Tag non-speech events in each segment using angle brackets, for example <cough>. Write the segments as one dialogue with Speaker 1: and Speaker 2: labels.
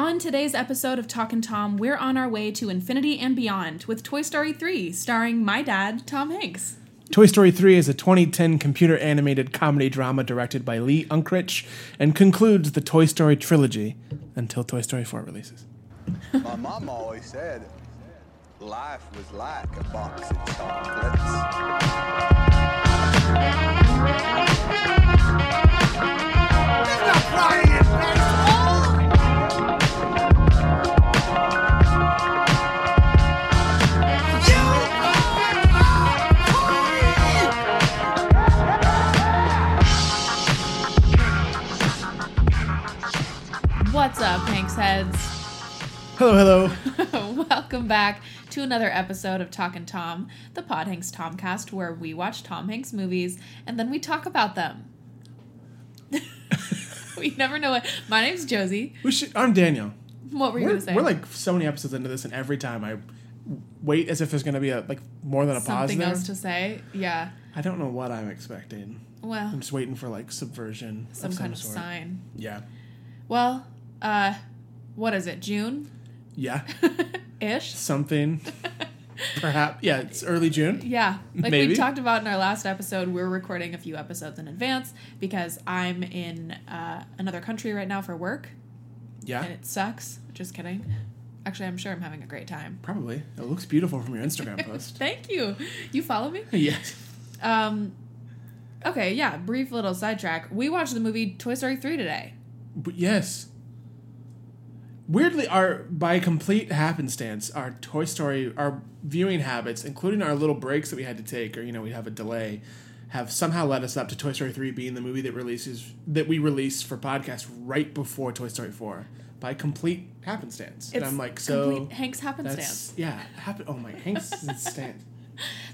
Speaker 1: On today's episode of Talkin' Tom, we're on our way to infinity and beyond with Toy Story 3, starring my dad, Tom Hanks.
Speaker 2: Toy Story 3 is a 2010 computer animated comedy drama directed by Lee Unkrich and concludes the Toy Story trilogy until Toy Story 4 releases.
Speaker 3: My mom always said life was like a box of chocolates.
Speaker 1: What's up, Hanks heads?
Speaker 2: Hello, hello. <laughs>
Speaker 1: Welcome back to another episode of Talkin' Tom, the Pod Hanks Tomcast, where we watch Tom Hanks movies and then we talk about them. <laughs> we never know what. My name's Josie.
Speaker 2: We should, I'm Daniel.
Speaker 1: What were you
Speaker 2: We're,
Speaker 1: going to say?
Speaker 2: we're like so many episodes into this, and every time I wait as if there's going to be a like more than a pause
Speaker 1: Something else to say? Yeah.
Speaker 2: I don't know what I'm expecting.
Speaker 1: Well,
Speaker 2: I'm just waiting for like subversion
Speaker 1: some
Speaker 2: of some
Speaker 1: kind of
Speaker 2: sort.
Speaker 1: sign.
Speaker 2: Yeah,
Speaker 1: Well, uh, what is it? June
Speaker 2: yeah, <laughs>
Speaker 1: ish?
Speaker 2: something. <laughs> Perhaps yeah. It's early June.
Speaker 1: Yeah. Like
Speaker 2: Maybe.
Speaker 1: we talked about in our last episode, we're recording a few episodes in advance because I'm in uh, another country right now for work
Speaker 2: Yeah,
Speaker 1: and it sucks. Just kidding. Actually, I'm sure I'm having a great time.
Speaker 2: probably. It looks beautiful from your Instagram <laughs> post.
Speaker 1: Thank you. You follow me?
Speaker 2: yes.
Speaker 1: Um, okay, yeah, brief little sidetrack. We watched the movie Toy Story 3 today.
Speaker 2: But yes. Weirdly, our by complete happenstance, our Toy Story, our viewing habits, including our little breaks that we had to take, or you know, we have a delay, have somehow led us up to Toy Story three being the movie that releases that we release for podcast right before Toy Story four by complete happenstance. and I'm like, so
Speaker 1: complete Hank's happenstance.
Speaker 2: yeah, happen. Oh my, Hank's stance. <laughs>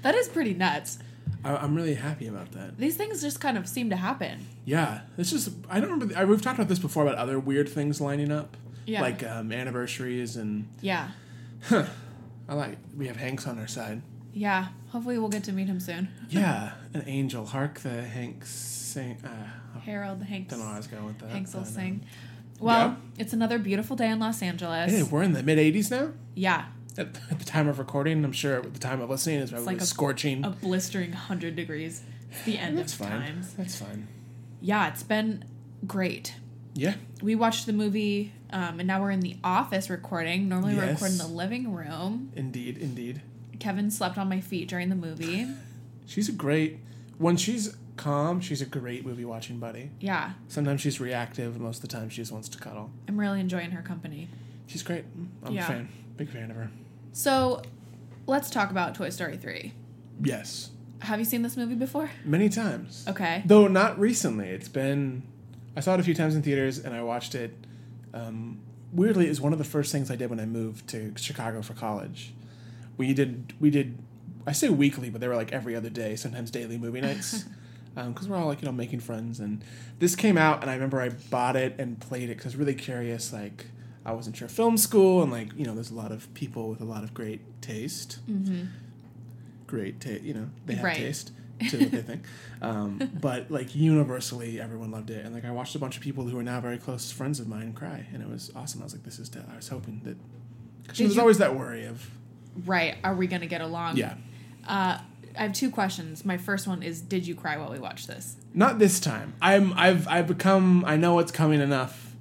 Speaker 1: That is pretty nuts.
Speaker 2: I, I'm really happy about that.
Speaker 1: These things just kind of seem to happen.
Speaker 2: Yeah, it's just I don't remember. I, we've talked about this before about other weird things lining up,
Speaker 1: Yeah.
Speaker 2: like um, anniversaries and
Speaker 1: Yeah.
Speaker 2: I like we have Hanks on our side.
Speaker 1: Yeah. Hopefully we'll get to meet him soon. <laughs>
Speaker 2: Yeah, an angel. Hark the Hanks sing. Uh,
Speaker 1: Harold Hanks.
Speaker 2: don't know I was going with that.
Speaker 1: Hanks will
Speaker 2: I don't know.
Speaker 1: sing. Well,
Speaker 2: Yeah.
Speaker 1: it's another beautiful day in Los Angeles.
Speaker 2: Hey, we're in the mid '80s now.
Speaker 1: yeah.
Speaker 2: At, at the time of recording, I'm sure at the time of listening is probably
Speaker 1: like a-
Speaker 2: scorching.
Speaker 1: A blistering 100 degrees. It's the end
Speaker 2: That's
Speaker 1: of
Speaker 2: fine.
Speaker 1: times.
Speaker 2: That's fine.
Speaker 1: Yeah, it's been great.
Speaker 2: Yeah,
Speaker 1: We watched the movie, um, and now we're in the office recording. Normally, we record in the living room.
Speaker 2: indeed, indeed.
Speaker 1: Kevin slept on my feet during the movie. <laughs>
Speaker 2: She's a great. When she's calm, she's a great movie watching buddy.
Speaker 1: Yeah,
Speaker 2: Sometimes she's reactive, most of the time she just wants to cuddle.
Speaker 1: I'm really enjoying her company.
Speaker 2: She's great. I'm
Speaker 1: Yeah.
Speaker 2: a fan. Big fan of her.
Speaker 1: So, let's talk about Toy Story 3.
Speaker 2: Yes,
Speaker 1: Have you seen this movie before?
Speaker 2: many times.
Speaker 1: Okay.
Speaker 2: Though not recently. It's been. I saw it a few times in theaters, and I watched it. Um, weirdly, it was one of the first things I did when I moved to Chicago for college. We did. We did. I say weekly, but they were like every other day, sometimes daily movie nights. <laughs> Because we're all like you know making friends, and this came out, and I remember I bought it and played it because I was really curious. Like I wasn't sure film school, and like you know, there's a lot of people with a lot of great taste.
Speaker 1: Mm-hmm.
Speaker 2: Great taste, you know, they have
Speaker 1: Right.
Speaker 2: taste to what they think. Um, but like universally, everyone loved it, and like I watched a bunch of people who are now very close friends of mine cry, and it was awesome. I was like, this is. I was hoping that. Because there's
Speaker 1: you-
Speaker 2: always that worry of
Speaker 1: Right. Are we going to get along?
Speaker 2: yeah,
Speaker 1: Uh, I have two questions. My first one is Did you cry while we watched this?
Speaker 2: not this time. I'm I've I've become I know what's coming enough,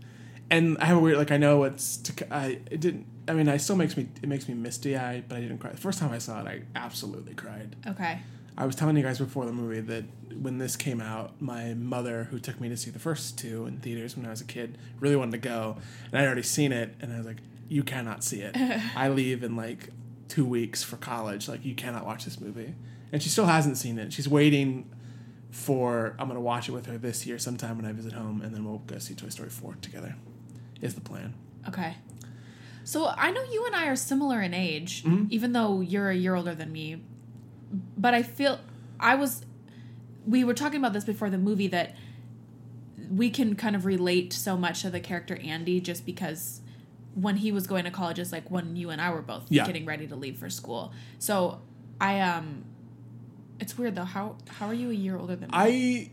Speaker 2: and I have a weird like I know what's to I it didn't. I mean, I still makes me it makes me misty eyed, but I didn't cry. The first time I saw it, I absolutely cried.
Speaker 1: Okay.
Speaker 2: I was telling you guys before the movie that when this came out, my mother, who took me to see the first two in theaters when I was a kid, really wanted to go, and I'd already seen it, and I was like, "You cannot see it. <laughs> I leave in like two weeks for college. Like, you cannot watch this movie." And she still hasn't seen it. She's waiting for I'm gonna watch it with her this year sometime when I visit home, and then we'll go see Toy Story four together. Is the plan?
Speaker 1: Okay. So I know you and I are similar in age,
Speaker 2: Mm-hmm.
Speaker 1: even though you're a year older than me. But I feel I was. We were talking about this before the movie that we can kind of relate so much to the character Andy just because when he was going to college is like when you and I were both
Speaker 2: Yeah.
Speaker 1: getting ready to leave for school. So I um it's weird though. How how are you a year older than me?
Speaker 2: I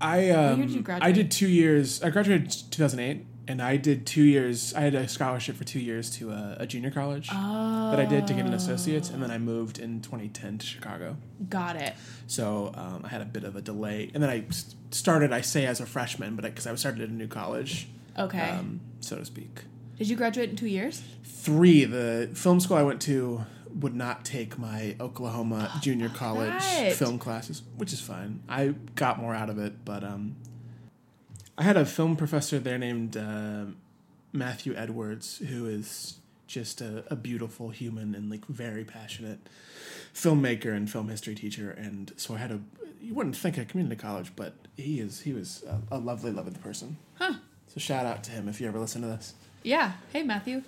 Speaker 2: I um,
Speaker 1: did you
Speaker 2: I did two years. I graduated two thousand eight. And I did two years. I had a scholarship for two years to a, a junior college that I did to get an associate's, and then I moved in 2010 to Chicago.
Speaker 1: Got it.
Speaker 2: So um, I had a bit of a delay, and then I started. I say as a freshman, but because I, started at a new college,
Speaker 1: Okay.
Speaker 2: um, so to speak.
Speaker 1: Did you graduate in two years?
Speaker 2: Three. The film school I went to would not take my Oklahoma <gasps> junior college
Speaker 1: right.
Speaker 2: film classes, which is fine. I got more out of it, but um, I had a film professor there named uh, Matthew Edwards, who is just a, a beautiful human and like very passionate filmmaker and film history teacher. And so I had a you wouldn't think a community college, but he is he was a, a lovely, lovely person.
Speaker 1: Huh.
Speaker 2: So shout out to him if you ever listen to this.
Speaker 1: Yeah. Hey, Matthew.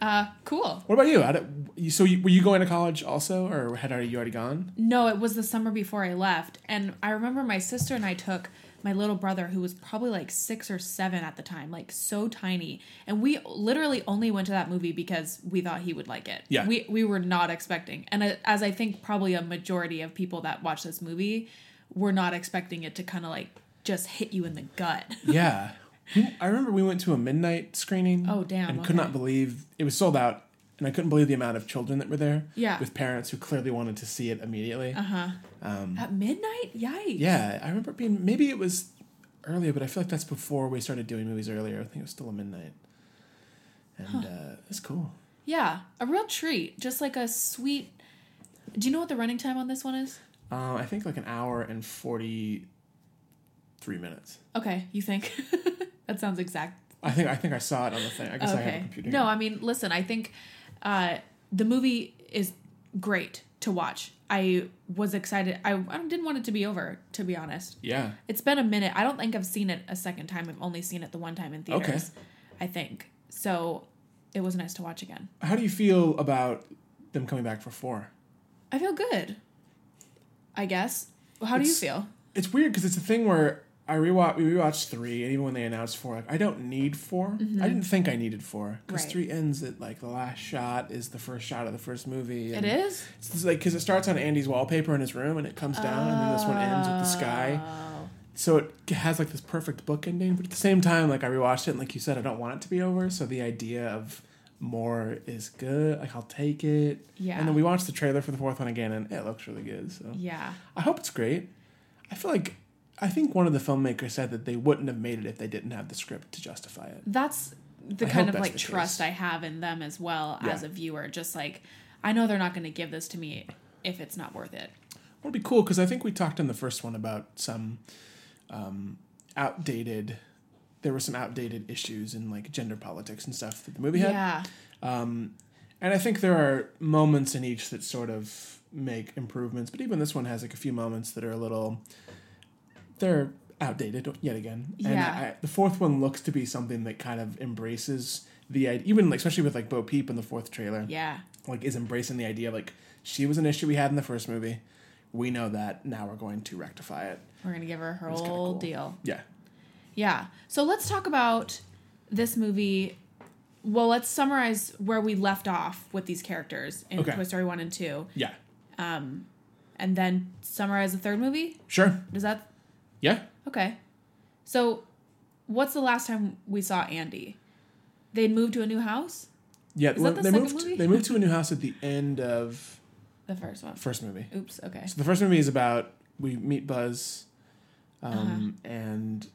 Speaker 1: Uh, cool.
Speaker 2: What about you? Did, you so you, were you going to college also, or had already, you already gone?
Speaker 1: No, it was the summer before I left. And I remember my sister and I took my little brother, who was probably like six or seven at the time, like so tiny. And we literally only went to that movie because we thought he would like it.
Speaker 2: Yeah.
Speaker 1: We, we were not expecting. And as I think probably a majority of people that watch this movie were not expecting it to kind of like just hit you in the gut. <laughs>
Speaker 2: Yeah, I remember we went to a midnight screening.
Speaker 1: Oh, damn,
Speaker 2: And
Speaker 1: okay.
Speaker 2: could not believe it was sold out, and I couldn't believe the amount of children that were there.
Speaker 1: Yeah.
Speaker 2: with parents who clearly wanted to see it immediately.
Speaker 1: Uh huh. At midnight? Yikes.
Speaker 2: Yeah, I remember being maybe it was earlier, but I feel like that's before we started doing movies earlier. I think it was still a midnight, and uh, it's cool.
Speaker 1: Yeah. A real treat. Just like a sweet. Do you know what the running time on this one is?
Speaker 2: Uh, I think like an hour and forty three minutes.
Speaker 1: Okay, you think? <laughs> that sounds exact.
Speaker 2: I think I think I saw it on the thing. I guess I have a computer.
Speaker 1: No, I mean, listen, I think uh, the movie is great to watch. I was excited. I, I didn't want it to be over, to be honest.
Speaker 2: Yeah.
Speaker 1: It's been a minute. I don't think I've seen it a second time. I've only seen it the one time in theaters.
Speaker 2: Okay.
Speaker 1: I think. So it was nice to watch again.
Speaker 2: How do you feel about them coming back for four?
Speaker 1: I feel good. I guess. How do you feel?
Speaker 2: It's weird because it's a thing where I rewatch we rewatched three, and even when they announced four, like I don't need 4 I didn't think I needed four because
Speaker 1: Mm-hmm. Right.
Speaker 2: three ends at like the last shot is the first shot of the first movie.
Speaker 1: It is?
Speaker 2: It's like because it starts on Andy's wallpaper in his room, and it comes down, and then this one ends with the sky.
Speaker 1: Oh.
Speaker 2: So it has like this perfect book ending, but at the same time, like I rewatched it, and like you said, I don't want it to be over. So the idea of more is good. Like I'll take it.
Speaker 1: Yeah.
Speaker 2: And then we watched the trailer for the fourth one again, and it looks really good. So
Speaker 1: Yeah.
Speaker 2: I hope it's great. I feel like I think one of the filmmakers said that they wouldn't have made it if they didn't have the script to justify it.
Speaker 1: that's the
Speaker 2: I
Speaker 1: kind of like trust
Speaker 2: case.
Speaker 1: I have in them as well as a viewer. Just like I know they're not going to give this to me if it's not worth it.
Speaker 2: It'd be cool because I think we talked in the first one about some um, outdated. There were some outdated issues in like gender politics and stuff that the movie had.
Speaker 1: Yeah,
Speaker 2: Um, and I think there are moments in each that sort of make improvements, but even this one has like a few moments that are a little. They're outdated yet again. And
Speaker 1: Yeah.
Speaker 2: I, the fourth one looks to be something that kind of embraces the idea, even like, especially with like Bo Peep in the fourth trailer,
Speaker 1: yeah,
Speaker 2: like is embracing the idea of like she was an issue we had in the first movie. We know that now we're going to rectify it.
Speaker 1: we're gonna give her her whole
Speaker 2: cool.
Speaker 1: deal.
Speaker 2: Yeah.
Speaker 1: Yeah. So let's talk about this movie. Well, let's summarize where we left off with these characters in
Speaker 2: Okay.
Speaker 1: Toy Story one and two,
Speaker 2: Yeah.
Speaker 1: Um, and then summarize the third movie.
Speaker 2: Sure.
Speaker 1: Does that
Speaker 2: Yeah.
Speaker 1: okay? So, what's the last time we saw Andy? They'd moved to a new house.
Speaker 2: Yeah.
Speaker 1: that
Speaker 2: well,
Speaker 1: the
Speaker 2: they moved.
Speaker 1: movie?
Speaker 2: They moved to a new house at the end of <laughs>
Speaker 1: The first one.
Speaker 2: first movie.
Speaker 1: Oops. Okay.
Speaker 2: So the first movie is about we meet Buzz,
Speaker 1: Uh-huh.
Speaker 2: um, and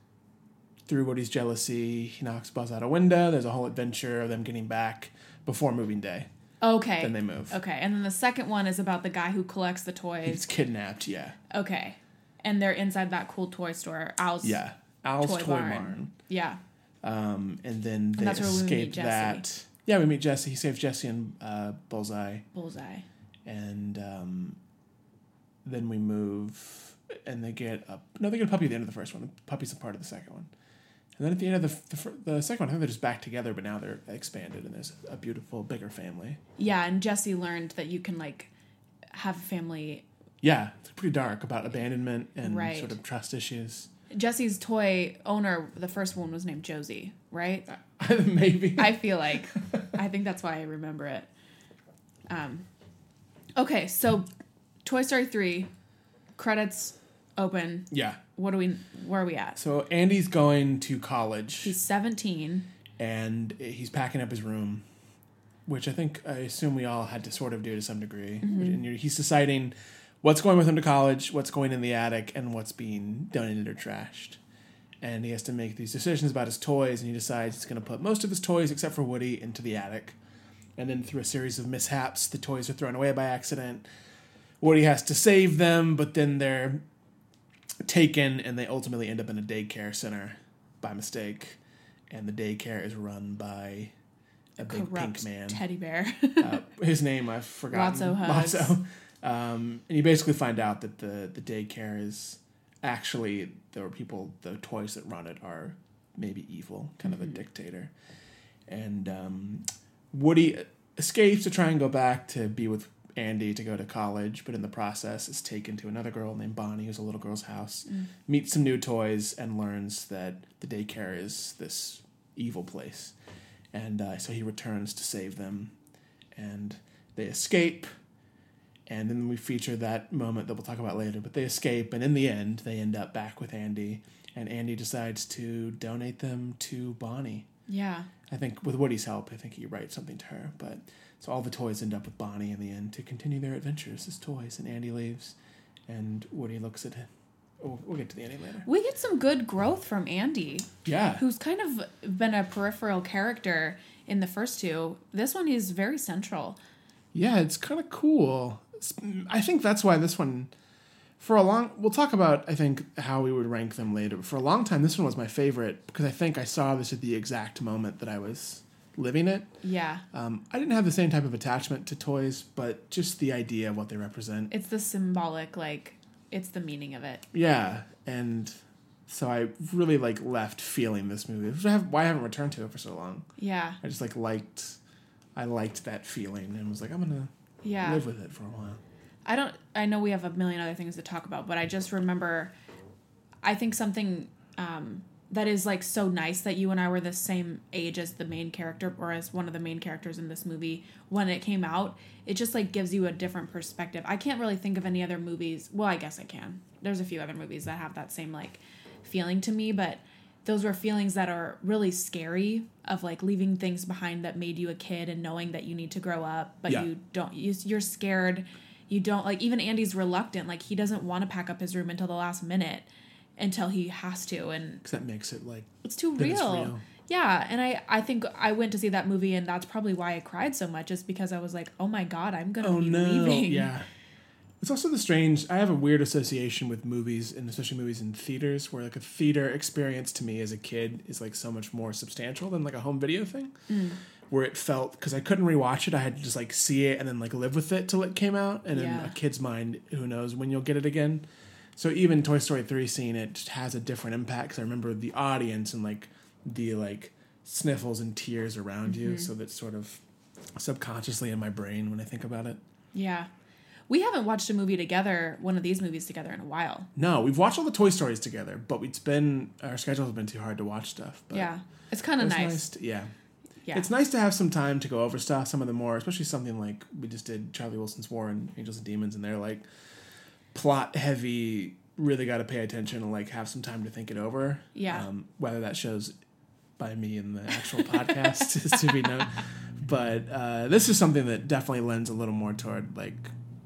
Speaker 2: through Woody's jealousy, he knocks Buzz out a window. There's a whole adventure of them getting back before moving day.
Speaker 1: Okay.
Speaker 2: Then they move.
Speaker 1: Okay, and then the second one is about the guy who collects the toys.
Speaker 2: He's kidnapped. Yeah,
Speaker 1: Okay, and they're inside that cool toy store. Al's.
Speaker 2: yeah. Al's
Speaker 1: Toy
Speaker 2: toy,
Speaker 1: barn.
Speaker 2: barn.
Speaker 1: Yeah.
Speaker 2: Um, and then they
Speaker 1: that's where we meet
Speaker 2: escape that. Yeah, we meet Jesse. He saves Jesse and uh, Bullseye,
Speaker 1: Bullseye.
Speaker 2: and um, then we move, and they get up. No, they get a puppy at the end of the first one. The puppy's a part of the second one. And then at the end of the, the, the second one, I think they're just back together, but now they're expanded, and there's a beautiful, bigger family.
Speaker 1: Yeah, and Jesse learned that you can like have a family.
Speaker 2: Yeah, it's pretty dark about abandonment and
Speaker 1: Right.
Speaker 2: sort of trust issues.
Speaker 1: Jesse's toy owner, the first one was named Josie, right? <laughs>
Speaker 2: Maybe.
Speaker 1: I feel like I think that's why I remember it. Um, okay, so Toy Story three credits open.
Speaker 2: yeah.
Speaker 1: what do we? Where are we at?
Speaker 2: So Andy's going to college
Speaker 1: He's 17.
Speaker 2: and he's packing up his room, which I think I assume we all had to sort of do to some degree.
Speaker 1: Mm-hmm.
Speaker 2: And you're- he's deciding what's going with him to college, what's going in the attic, and what's being donated or trashed. And he has to make these decisions about his toys, and he decides he's going to put most of his toys, except for Woody, into the attic. And then through a series of mishaps, the toys are thrown away by accident. Woody has to save them, but then they're taken, and they ultimately end up in a daycare center by mistake. And the daycare is run by a big
Speaker 1: Corrupt
Speaker 2: pink man.
Speaker 1: teddy bear.
Speaker 2: uh, <laughs> his name I've forgotten.
Speaker 1: Lotso Hugs.
Speaker 2: Lotso. Um, and you basically find out that the the daycare is actually there were people the toys that run it are maybe evil, kind of a dictator. And um, Woody escapes to try and go back to be with Andy to go to college, but in the process is taken to another girl named Bonnie, who's a little girl's house, meets some new toys, and learns that the daycare is this evil place. And uh, so he returns to save them, and they escape. And then we feature that moment that we'll talk about later. But they escape, and in the end, they end up back with Andy, and Andy decides to donate them to Bonnie.
Speaker 1: yeah.
Speaker 2: I think with Woody's help, I think he writes something to her. But so all the toys end up with Bonnie in the end to continue their adventures as toys. And Andy leaves, and Woody looks at him. Oh, we'll get to the ending later.
Speaker 1: We get some good growth from Andy,
Speaker 2: Yeah,
Speaker 1: who's kind of been a peripheral character in the first two. This one is very central.
Speaker 2: yeah, it's kind of cool. I think that's why this one, for a long, we'll talk about I think how we would rank them later. But for a long time, this one was my favorite because I think I saw this at the exact moment that I was living it.
Speaker 1: Yeah.
Speaker 2: Um, I didn't have the same type of attachment to toys, but just the idea of what they represent.
Speaker 1: It's the symbolic, like, it's the meaning of it.
Speaker 2: Yeah, and so I really like left feeling this movie. Which I have, why I haven't returned to it for so long.
Speaker 1: Yeah.
Speaker 2: I just like liked, I liked that feeling and was like, I'm gonna
Speaker 1: Yeah.
Speaker 2: live with it for a while.
Speaker 1: I don't I know we have a million other things to talk about, but I just remember I think something um that is like so nice that you and I were the same age as the main character or as one of the main characters in this movie when it came out. It just like gives you a different perspective. I can't really think of any other movies. Well, I guess I can. There's a few other movies that have that same like feeling to me, but those were feelings that are really scary of like leaving things behind that made you a kid and knowing that you need to grow up, but
Speaker 2: Yeah.
Speaker 1: you don't you, you're scared you don't like even andy's reluctant like he doesn't want to pack up his room until the last minute until he has to and
Speaker 2: Because that makes it like
Speaker 1: it's too real.
Speaker 2: it's real.
Speaker 1: yeah and i i think i went to see that movie and that's probably why i cried so much is because i was like oh my god i'm gonna
Speaker 2: oh
Speaker 1: be
Speaker 2: no,
Speaker 1: leaving
Speaker 2: yeah. It's also the strange. I have a weird association with movies, and especially movies in theaters, where like a theater experience to me as a kid is like so much more substantial than like a home video thing.
Speaker 1: Mm.
Speaker 2: Where it felt because I couldn't rewatch it, I had to just like see it and then like live with it till it came out. And in a kid's mind, who knows when you'll get it again. So even Toy Story three, seeing it just has a different impact because I remember the audience and like the like sniffles and tears around you.
Speaker 1: Mm-hmm.
Speaker 2: So that's sort of subconsciously in my brain when I think about it.
Speaker 1: yeah we haven't watched a movie together one of these movies together in a while
Speaker 2: No, we've watched all the Toy Stories together, but it's been our schedules have been too hard to watch stuff. But
Speaker 1: yeah it's kind of
Speaker 2: it's
Speaker 1: nice,
Speaker 2: to- yeah.
Speaker 1: yeah
Speaker 2: It's nice to have some time to go over stuff. Some of the more, especially something like we just did Charlie Wilson's War and Angels and Demons, and they're like plot heavy. Really got to pay attention and like have some time to think it over.
Speaker 1: Yeah.
Speaker 2: Um, whether that shows by me in the actual podcast <laughs> is to be known. But uh, this is something that definitely lends a little more toward like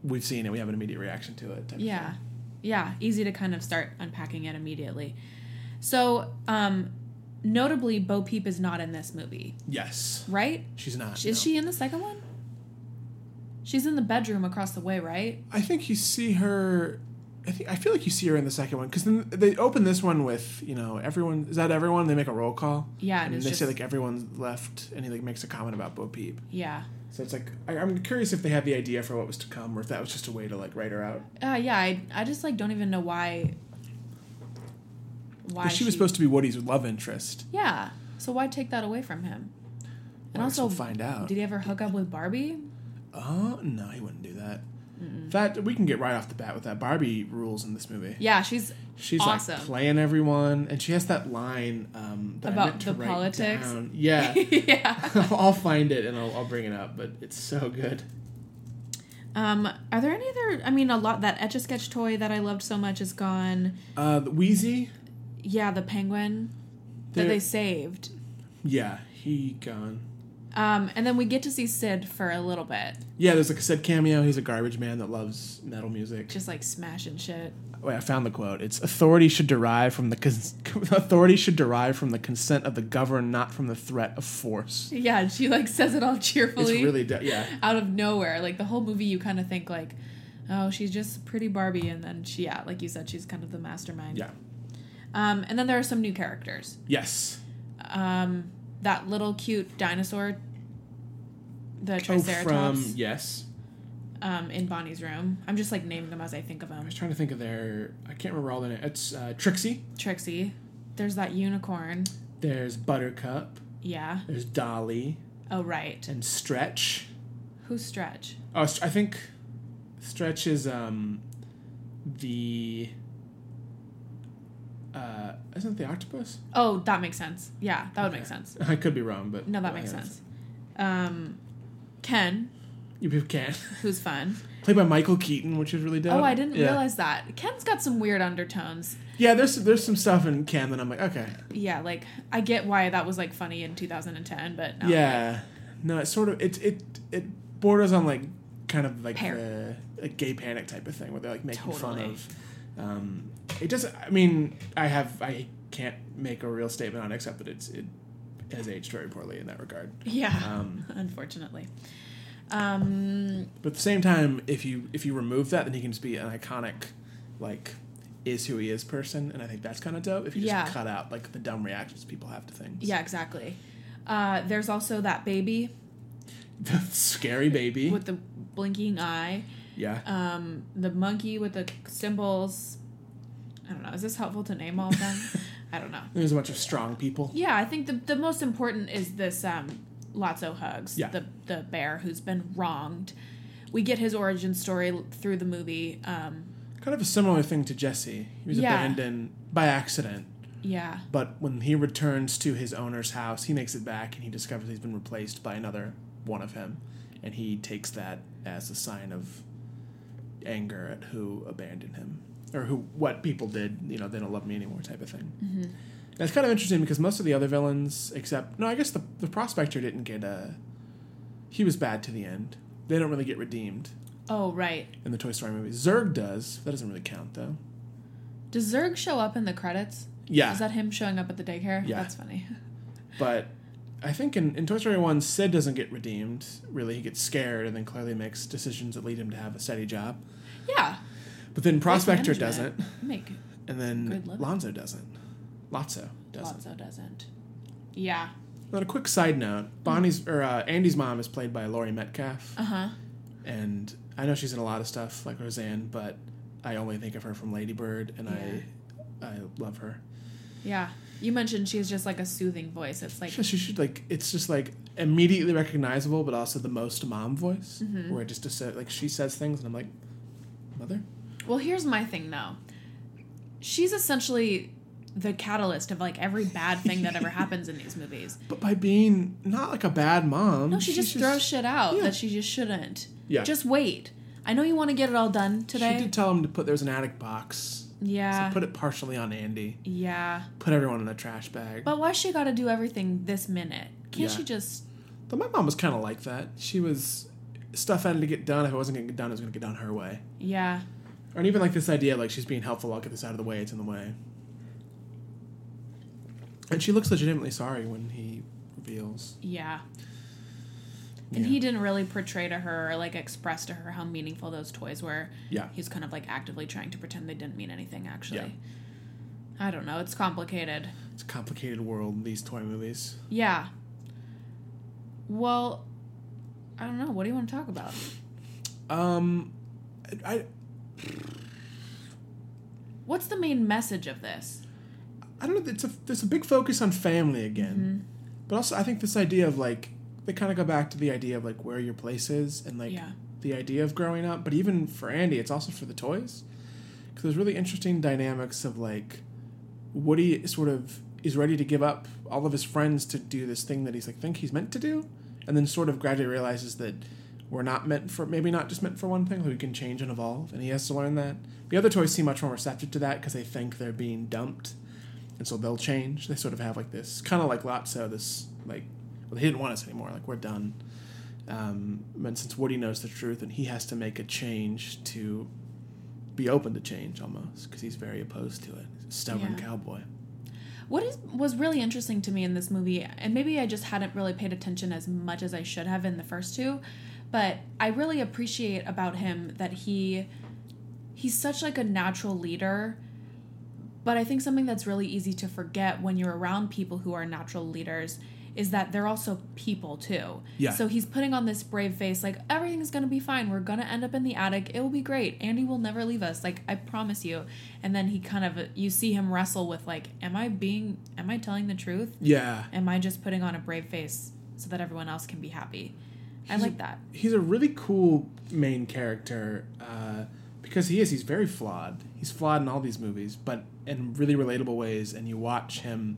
Speaker 2: we've seen it, we have an immediate reaction to it. type
Speaker 1: Yeah. Yeah, easy to kind of start unpacking it immediately. So, um notably Bo Peep is not in this movie,
Speaker 2: Yes.
Speaker 1: right?
Speaker 2: She's not.
Speaker 1: Is
Speaker 2: no.
Speaker 1: she in the second one? She's in the bedroom across the way, right?
Speaker 2: I think you see her. I think I feel like you see her in the second one because then they open this one with you know everyone is that everyone they make a roll call
Speaker 1: Yeah,
Speaker 2: and
Speaker 1: and
Speaker 2: they
Speaker 1: it's
Speaker 2: say like everyone's left and he like makes a comment about Bo Peep
Speaker 1: Yeah.
Speaker 2: So it's like I, I'm curious if they had the idea for what was to come or if that was just a way to like write her out
Speaker 1: Uh yeah, I I just like don't even know why why
Speaker 2: 'Cause she was supposed to be Woody's love interest
Speaker 1: Yeah. So why take that away from him? And
Speaker 2: Well,
Speaker 1: also
Speaker 2: we'll find out
Speaker 1: Did he ever hook up with Barbie?
Speaker 2: oh no he wouldn't do that that we can get right off the bat with that Barbie rules in this movie
Speaker 1: Yeah, she's
Speaker 2: She's
Speaker 1: awesome.
Speaker 2: like playing everyone, and she has that line um, that
Speaker 1: About the politics?
Speaker 2: down. Yeah, <laughs>
Speaker 1: yeah. <laughs>
Speaker 2: I'll find it and I'll, I'll bring it up, but it's so good.
Speaker 1: Um, are there any other? I mean, a lot. That Etch a Sketch toy that I loved so much is gone.
Speaker 2: Uh, the Wheezy,
Speaker 1: Yeah, the penguin that they saved.
Speaker 2: yeah, he gone.
Speaker 1: Um, and then we get to see Sid for a little bit,
Speaker 2: Yeah, there's like a Sid cameo. He's a garbage man that loves metal music.
Speaker 1: just like smashing shit.
Speaker 2: Wait, I found the quote. It's authority should derive from the cons- <laughs> authority should derive from the consent of the governed, not from the threat of force.
Speaker 1: Yeah, and she like says it all cheerfully.
Speaker 2: It's really de- yeah.
Speaker 1: out of nowhere. Like the whole movie, you kind of think like, oh, she's just pretty Barbie, and then she, yeah, like you said, she's kind of the mastermind.
Speaker 2: Yeah.
Speaker 1: Um, and then there are some new characters.
Speaker 2: Yes.
Speaker 1: Um, that little cute dinosaur, the
Speaker 2: Oh,
Speaker 1: Triceratops,
Speaker 2: from yes.
Speaker 1: um, in Bonnie's room. I'm just like naming them as I think of them.
Speaker 2: I was trying to think of their. I can't remember all the names. It's uh, Trixie.
Speaker 1: Trixie. There's that unicorn.
Speaker 2: There's Buttercup.
Speaker 1: Yeah.
Speaker 2: There's Dolly
Speaker 1: Oh right.
Speaker 2: and Stretch.
Speaker 1: Who's Stretch?
Speaker 2: Oh, I think Stretch is um the. Uh, isn't it the octopus?
Speaker 1: Oh, that makes sense. Yeah, that would make sense. <laughs>
Speaker 2: I could be wrong, but
Speaker 1: No, that makes sense. Um, Ken,
Speaker 2: You can. <laughs>
Speaker 1: who's fun.
Speaker 2: Played by Michael Keaton, which is really dope.
Speaker 1: Oh, I didn't
Speaker 2: yeah.
Speaker 1: realize that. Ken's got some weird undertones.
Speaker 2: Yeah, there's there's some stuff in Ken that I'm like, okay,
Speaker 1: Yeah, like I get why that was like funny in 2010, but no,
Speaker 2: yeah, no, it's sort of it it it borders on like kind of like the a gay panic type of thing where they're like making fun of. Um, it doesn't. I mean, I have I can't make a real statement on it except that it's it has aged very poorly in that regard.
Speaker 1: yeah,
Speaker 2: Um, <laughs>
Speaker 1: unfortunately. Um,
Speaker 2: But at the same time, if you if you remove that, then he can just be an iconic, like, is who he is person, and I think that's kind of dope. If you just
Speaker 1: Yeah.
Speaker 2: cut out like the dumb reactions people have to things.
Speaker 1: yeah, exactly. Uh, there's also that baby <laughs>
Speaker 2: the scary baby.
Speaker 1: with the blinking eye.
Speaker 2: yeah.
Speaker 1: Um, the monkey with the cymbals. I don't know. Is this helpful to name all of them? <laughs> I don't know.
Speaker 2: There's a bunch of strong people.
Speaker 1: Yeah, I think the the most important is this um Lotso Hugs,
Speaker 2: Yeah.
Speaker 1: the the bear who's been wronged. We get his origin story through the movie. Um,
Speaker 2: Kind of a similar thing to Jesse. He was
Speaker 1: Yeah.
Speaker 2: abandoned by accident,
Speaker 1: yeah,
Speaker 2: but when he returns to his owner's house, he makes it back and he discovers he's been replaced by another one of him, and he takes that as a sign of anger at who abandoned him or who what people did. You know, they don't love me anymore, type of thing.
Speaker 1: Mm-hmm.
Speaker 2: That's kind of interesting because most of the other villains, except no, I guess the the prospector didn't get a. He was bad to the end. They don't really get redeemed
Speaker 1: Oh right.
Speaker 2: in the Toy Story movie, Zurg does. That doesn't really count though.
Speaker 1: Does Zurg show up in the credits?
Speaker 2: Yeah,
Speaker 1: Is that him showing up at the daycare?
Speaker 2: Yeah.
Speaker 1: That's funny. <laughs>
Speaker 2: but I think in, in Toy Story One, Sid doesn't get redeemed. Really, he gets scared and then clearly makes decisions that lead him to have a steady job.
Speaker 1: Yeah.
Speaker 2: But then Prospector doesn't,
Speaker 1: Make
Speaker 2: and then Lonzo doesn't. Lotso doesn't.
Speaker 1: Lotso doesn't. Yeah.
Speaker 2: On a quick side note, Bonnie's or uh, Andy's mom is played by Laurie Metcalf,
Speaker 1: Uh huh.
Speaker 2: and I know she's in a lot of stuff like Roseanne, but I only think of her from Lady Bird, and I I love her.
Speaker 1: Yeah. You mentioned she's just like a soothing voice. It's like
Speaker 2: She should like it's just like immediately recognizable, but also the most mom voice,
Speaker 1: Mm-hmm.
Speaker 2: where it just just like she says things, and I'm like, mother.
Speaker 1: Well, here's my thing though. She's essentially the catalyst of like every bad thing that ever <laughs> happens in these movies.
Speaker 2: But by being not like a bad mom,
Speaker 1: No, she just throws shit out
Speaker 2: yeah.
Speaker 1: that she just shouldn't.
Speaker 2: Yeah.
Speaker 1: Just wait. I know you want to get it all done today.
Speaker 2: She did tell him to put there's an attic box.
Speaker 1: yeah.
Speaker 2: So put it partially on Andy.
Speaker 1: yeah.
Speaker 2: Put everyone in a trash bag.
Speaker 1: But why she got to do everything this minute? Can't
Speaker 2: Yeah.
Speaker 1: she just
Speaker 2: But my mom was kind of like that. She was stuff had to get done. If it wasn't going to get done, it was going to get done her way.
Speaker 1: Yeah.
Speaker 2: Or even like this idea, like she's being helpful. I'll get this out of the way. It's in the way. And she looks legitimately sorry when he reveals.
Speaker 1: Yeah. And
Speaker 2: Yeah.
Speaker 1: he didn't really portray to her or like express to her how meaningful those toys were.
Speaker 2: Yeah.
Speaker 1: He's kind of like actively trying to pretend they didn't mean anything actually.
Speaker 2: Yeah.
Speaker 1: I don't know, it's complicated.
Speaker 2: It's a complicated world. These toy movies.
Speaker 1: Yeah. Well, I don't know. What do you want to talk about?
Speaker 2: Um, I
Speaker 1: What's the main message of this?
Speaker 2: I don't know. It's a there's a big focus on family again,
Speaker 1: Mm-hmm.
Speaker 2: but also I think this idea of like they kind of go back to the idea of like where your place is and like
Speaker 1: Yeah.
Speaker 2: the idea of growing up. But even for Andy, it's also for the toys because there's really interesting dynamics of like Woody sort of is ready to give up all of his friends to do this thing that he's like think he's meant to do, and then sort of gradually realizes that we're not meant for maybe not just meant for one thing. We can change and evolve, and he has to learn that. The other toys seem much more receptive to that because they think they're being dumped, and so they'll change. They sort of have like this kind of like Lotso, this like well, they didn't want us anymore. Like we're done. Um, but since Woody knows the truth, and he has to make a change to be open to change almost because he's very opposed to it. He's a stubborn
Speaker 1: Yeah.
Speaker 2: cowboy.
Speaker 1: What is was really interesting to me in this movie, and maybe I just hadn't really paid attention as much as I should have in the first two, but I really appreciate about him that he he's such like a natural leader. But I think something that's really easy to forget when you're around people who are natural leaders is that they're also people too.
Speaker 2: Yeah.
Speaker 1: So he's putting on this brave face, like everything's gonna be fine. We're gonna end up in the attic. It will be great. Andy will never leave us. Like I promise you. And then he kind of you see him wrestle with like, am I being, am I telling the truth?
Speaker 2: Yeah,
Speaker 1: Am I just putting on a brave face so that everyone else can be happy? I like that.
Speaker 2: he's a really cool main character uh, because he is. He's very flawed. He's flawed in all these movies, but in really relatable ways. And you watch him,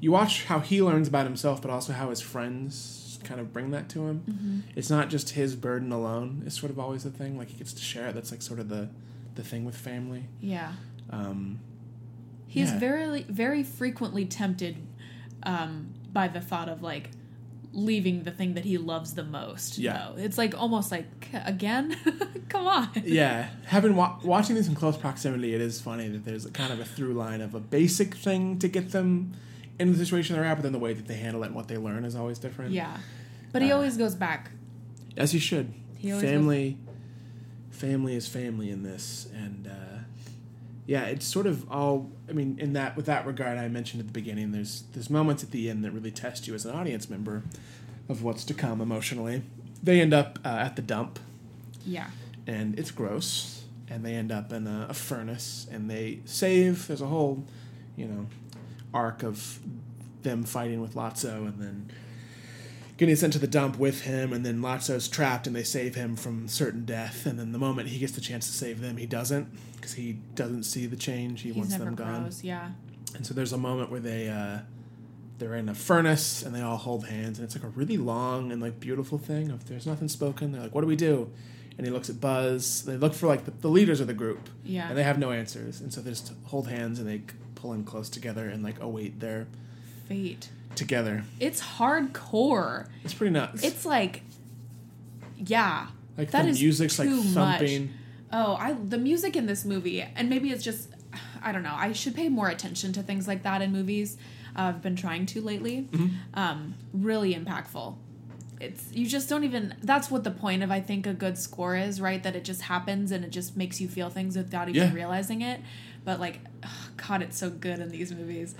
Speaker 2: you watch how he learns about himself, but also how his friends kind of bring that to him.
Speaker 1: Mm-hmm.
Speaker 2: It's not just his burden alone. Is sort of always the thing. Like he gets to share it. That's like sort of the the thing with family.
Speaker 1: Yeah.
Speaker 2: Um,
Speaker 1: He's
Speaker 2: Yeah.
Speaker 1: very very frequently tempted um, by the thought of like leaving the thing that he loves the most.
Speaker 2: Yeah.
Speaker 1: though. It's like almost like again? <laughs> Come on.
Speaker 2: yeah, having wa- watching these in close proximity, it is funny that there's a kind of a through line of a basic thing to get them in the situation they're at, but then the way that they handle it and what they learn is always different.
Speaker 1: Yeah. But he
Speaker 2: Uh,
Speaker 1: always goes back.
Speaker 2: as you should.
Speaker 1: He always
Speaker 2: family, family is family in this, and uh, yeah, it's sort of all. I mean, in that with that regard, I mentioned at the beginning. There's there's moments at the end that really test you as an audience member of what's to come emotionally. They end up uh, at the dump
Speaker 1: Yeah.
Speaker 2: and it's gross and they end up in a, a furnace and they save there's a whole you know arc of them fighting with Lotso and then getting sent to the dump with him and then Lotso's trapped and they save him from certain death and then the moment he gets the chance to save them he doesn't because he doesn't see the change he
Speaker 1: He's
Speaker 2: wants them gone
Speaker 1: grows. Yeah.
Speaker 2: and so there's a moment where they uh, they're in a furnace and they all hold hands and it's like a really long and like beautiful thing. If there's nothing spoken, they're like, "What do we do?" And he looks at Buzz. They look for like the, the leaders of the group,
Speaker 1: Yeah.
Speaker 2: and they have no answers. And so they just hold hands and they pull in close together and like await their
Speaker 1: Fate.
Speaker 2: Together.
Speaker 1: It's hardcore.
Speaker 2: It's pretty nuts.
Speaker 1: It's like yeah.
Speaker 2: like
Speaker 1: that
Speaker 2: the
Speaker 1: is
Speaker 2: music's like
Speaker 1: too much.
Speaker 2: thumping.
Speaker 1: Oh, I the music in this movie, and maybe it's just I don't know. I should pay more attention to things like that in movies. Uh, I've been trying to lately.
Speaker 2: Mm-hmm.
Speaker 1: Um, really impactful. It's you just don't even. That's what the point of I think a good score is, right? That it just happens and it just makes you feel things without even
Speaker 2: Yeah.
Speaker 1: realizing it. But like, God, it's so good in these movies.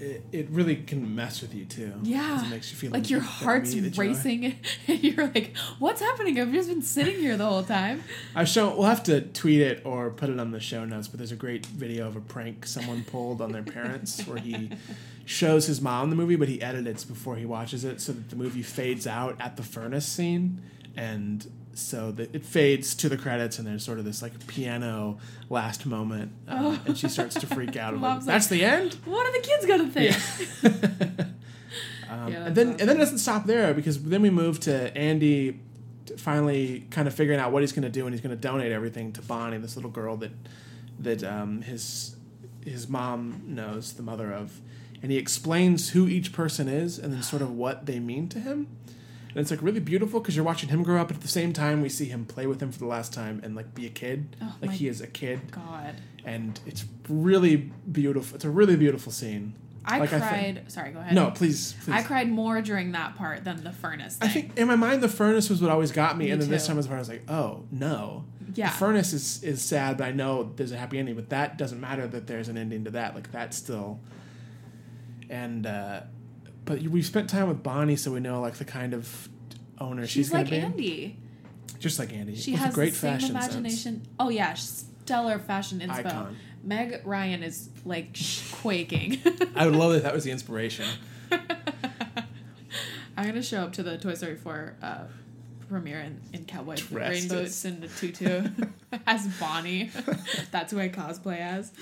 Speaker 2: It, it really can mess with you too.
Speaker 1: Yeah,
Speaker 2: it makes you feel
Speaker 1: like your heart's racing, and <laughs> you're like, "What's happening? I've just been sitting here the whole time."
Speaker 2: I show. We'll have to tweet it or put it on the show notes. But there's a great video of a prank someone pulled on their parents, <laughs> where he shows his mom the movie, but he edits it before he watches it, so that the movie fades out at the furnace scene, and so that it fades to the credits, and there's sort of this like piano last moment, um, and she starts to freak <laughs> out. of like,
Speaker 1: Mom's like,
Speaker 2: That's the end.
Speaker 1: What are the kids gonna think? <laughs> <laughs>
Speaker 2: Um,
Speaker 1: Yeah,
Speaker 2: and then
Speaker 1: awesome.
Speaker 2: and then it doesn't stop there because then we move to Andy finally kind of figuring out what he's going to do and he's going to donate everything to Bonnie, this little girl that that um, his his mom knows, the mother of, and he explains who each person is and then sort of what they mean to him. And it's like really beautiful because you're watching him grow up, but at the same time we see him play with him for the last time and like be a kid,
Speaker 1: Oh,
Speaker 2: like he is a kid,
Speaker 1: God,
Speaker 2: and it's really beautiful. It's a really beautiful scene.
Speaker 1: I
Speaker 2: Like, I
Speaker 1: cried. sorry, go ahead.
Speaker 2: No, please, please.
Speaker 1: I cried more during that part than the furnace. Thing.
Speaker 2: I think in my mind the furnace was what always got me,
Speaker 1: Me
Speaker 2: and then this time was where I was like, oh no.
Speaker 1: Yeah.
Speaker 2: The furnace is is sad, but I know there's a happy ending. But that doesn't matter that there's an ending to that. Like that's still. And uh, but we've spent time with Bonnie, so we know like the kind of owner she's,
Speaker 1: she's like
Speaker 2: be.
Speaker 1: Andy.
Speaker 2: Just like Andy.
Speaker 1: She
Speaker 2: with
Speaker 1: has
Speaker 2: a great
Speaker 1: the same
Speaker 2: fashion
Speaker 1: imagination. Oh yeah, stellar fashion inspo.
Speaker 2: Icon.
Speaker 1: Meg Ryan is like quaking.
Speaker 2: I would love if that was the inspiration. <laughs>
Speaker 1: I'm gonna show up to the Toy Story 4 uh, premiere in, in cowboy rainbows and a tutu <laughs> as Bonnie. <laughs> That's who I cosplay as.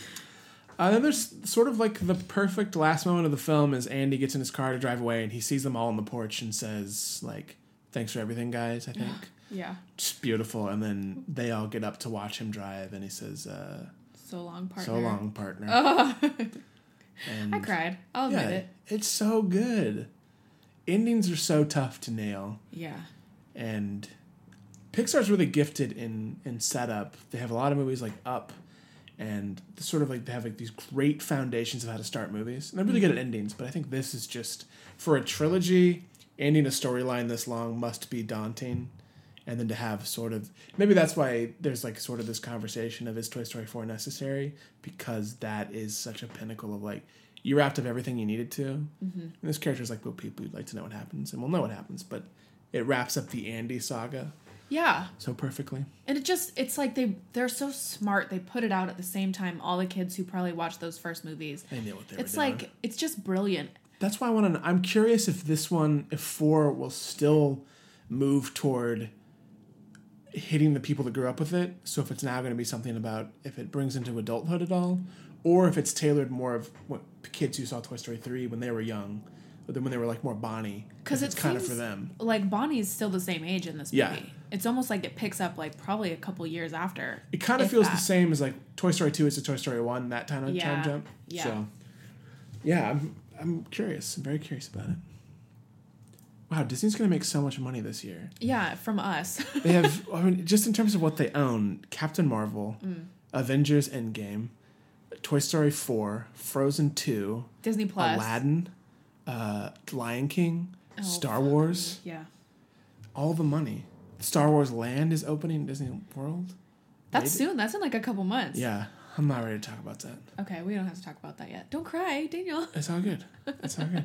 Speaker 2: Uh, then there's sort of like the perfect last moment of the film is Andy gets in his car to drive away and he sees them all on the porch and says like, "Thanks for everything, guys." I think. <sighs>
Speaker 1: Yeah.
Speaker 2: Just beautiful. And then they all get up to watch him drive, and he says, uh,
Speaker 1: So long, partner.
Speaker 2: "So long, partner." <laughs>
Speaker 1: Oh,
Speaker 2: and
Speaker 1: I cried. I'll admit it.
Speaker 2: it's so good. Endings are so tough to nail,
Speaker 1: Yeah.
Speaker 2: and Pixar's really gifted in in setup. They have a lot of movies like Up, and sort of like they have like these great foundations of how to start movies. And they're really good at endings, but I think this is just for a trilogy. Ending a storyline this long must be daunting, and then to have sort of maybe that's why there's like sort of this conversation of is Toy Story four necessary because that is such a pinnacle of like you wrapped up everything you needed to. Mm-hmm. And this character is like well people would like to know what happens, and we'll know what happens, but it wraps up the Andy saga
Speaker 1: Yeah.
Speaker 2: so perfectly.
Speaker 1: And it just it's like they they're so smart. They put it out at the same time all the kids who probably watched those first movies.
Speaker 2: They knew what they
Speaker 1: It's
Speaker 2: were doing.
Speaker 1: It's like it's just brilliant.
Speaker 2: That's why I want to. I'm curious if this one, if four, will still move toward hitting the people that grew up with it. So if it's now going to be something about if it brings into adulthood at all, or if it's tailored more of what kids who saw Toy Story three when they were young, but then when they were like more Bonnie,
Speaker 1: Because
Speaker 2: it's
Speaker 1: it
Speaker 2: kind of for them.
Speaker 1: Like Bonnie's still the same age in this movie.
Speaker 2: Yeah.
Speaker 1: It's almost like it picks up like probably a couple years after.
Speaker 2: It kind of feels
Speaker 1: that.
Speaker 2: the same as like Toy Story two is to Toy Story one that time of
Speaker 1: Yeah.
Speaker 2: time jump.
Speaker 1: Yeah.
Speaker 2: So yeah, I'm I'm curious. I'm very curious about it. Wow, Disney's gonna make so much money this year.
Speaker 1: Yeah, from us. <laughs>
Speaker 2: They have, <laughs> I mean, just in terms of what they own: Captain Marvel,
Speaker 1: Mm.
Speaker 2: Avengers Endgame, Toy Story four, Frozen two,
Speaker 1: Disney Plus.
Speaker 2: Aladdin, uh, Lion King,
Speaker 1: Oh,
Speaker 2: Star Wars.
Speaker 1: Yeah.
Speaker 2: All the money. Star Wars Land is opening in Disney World.
Speaker 1: That's
Speaker 2: Maybe.
Speaker 1: soon. That's in like a couple months.
Speaker 2: Yeah, I'm not ready to talk about that.
Speaker 1: Okay, we don't have to talk about that yet. Don't cry, Daniel. <laughs>
Speaker 2: It's all good. It's all good.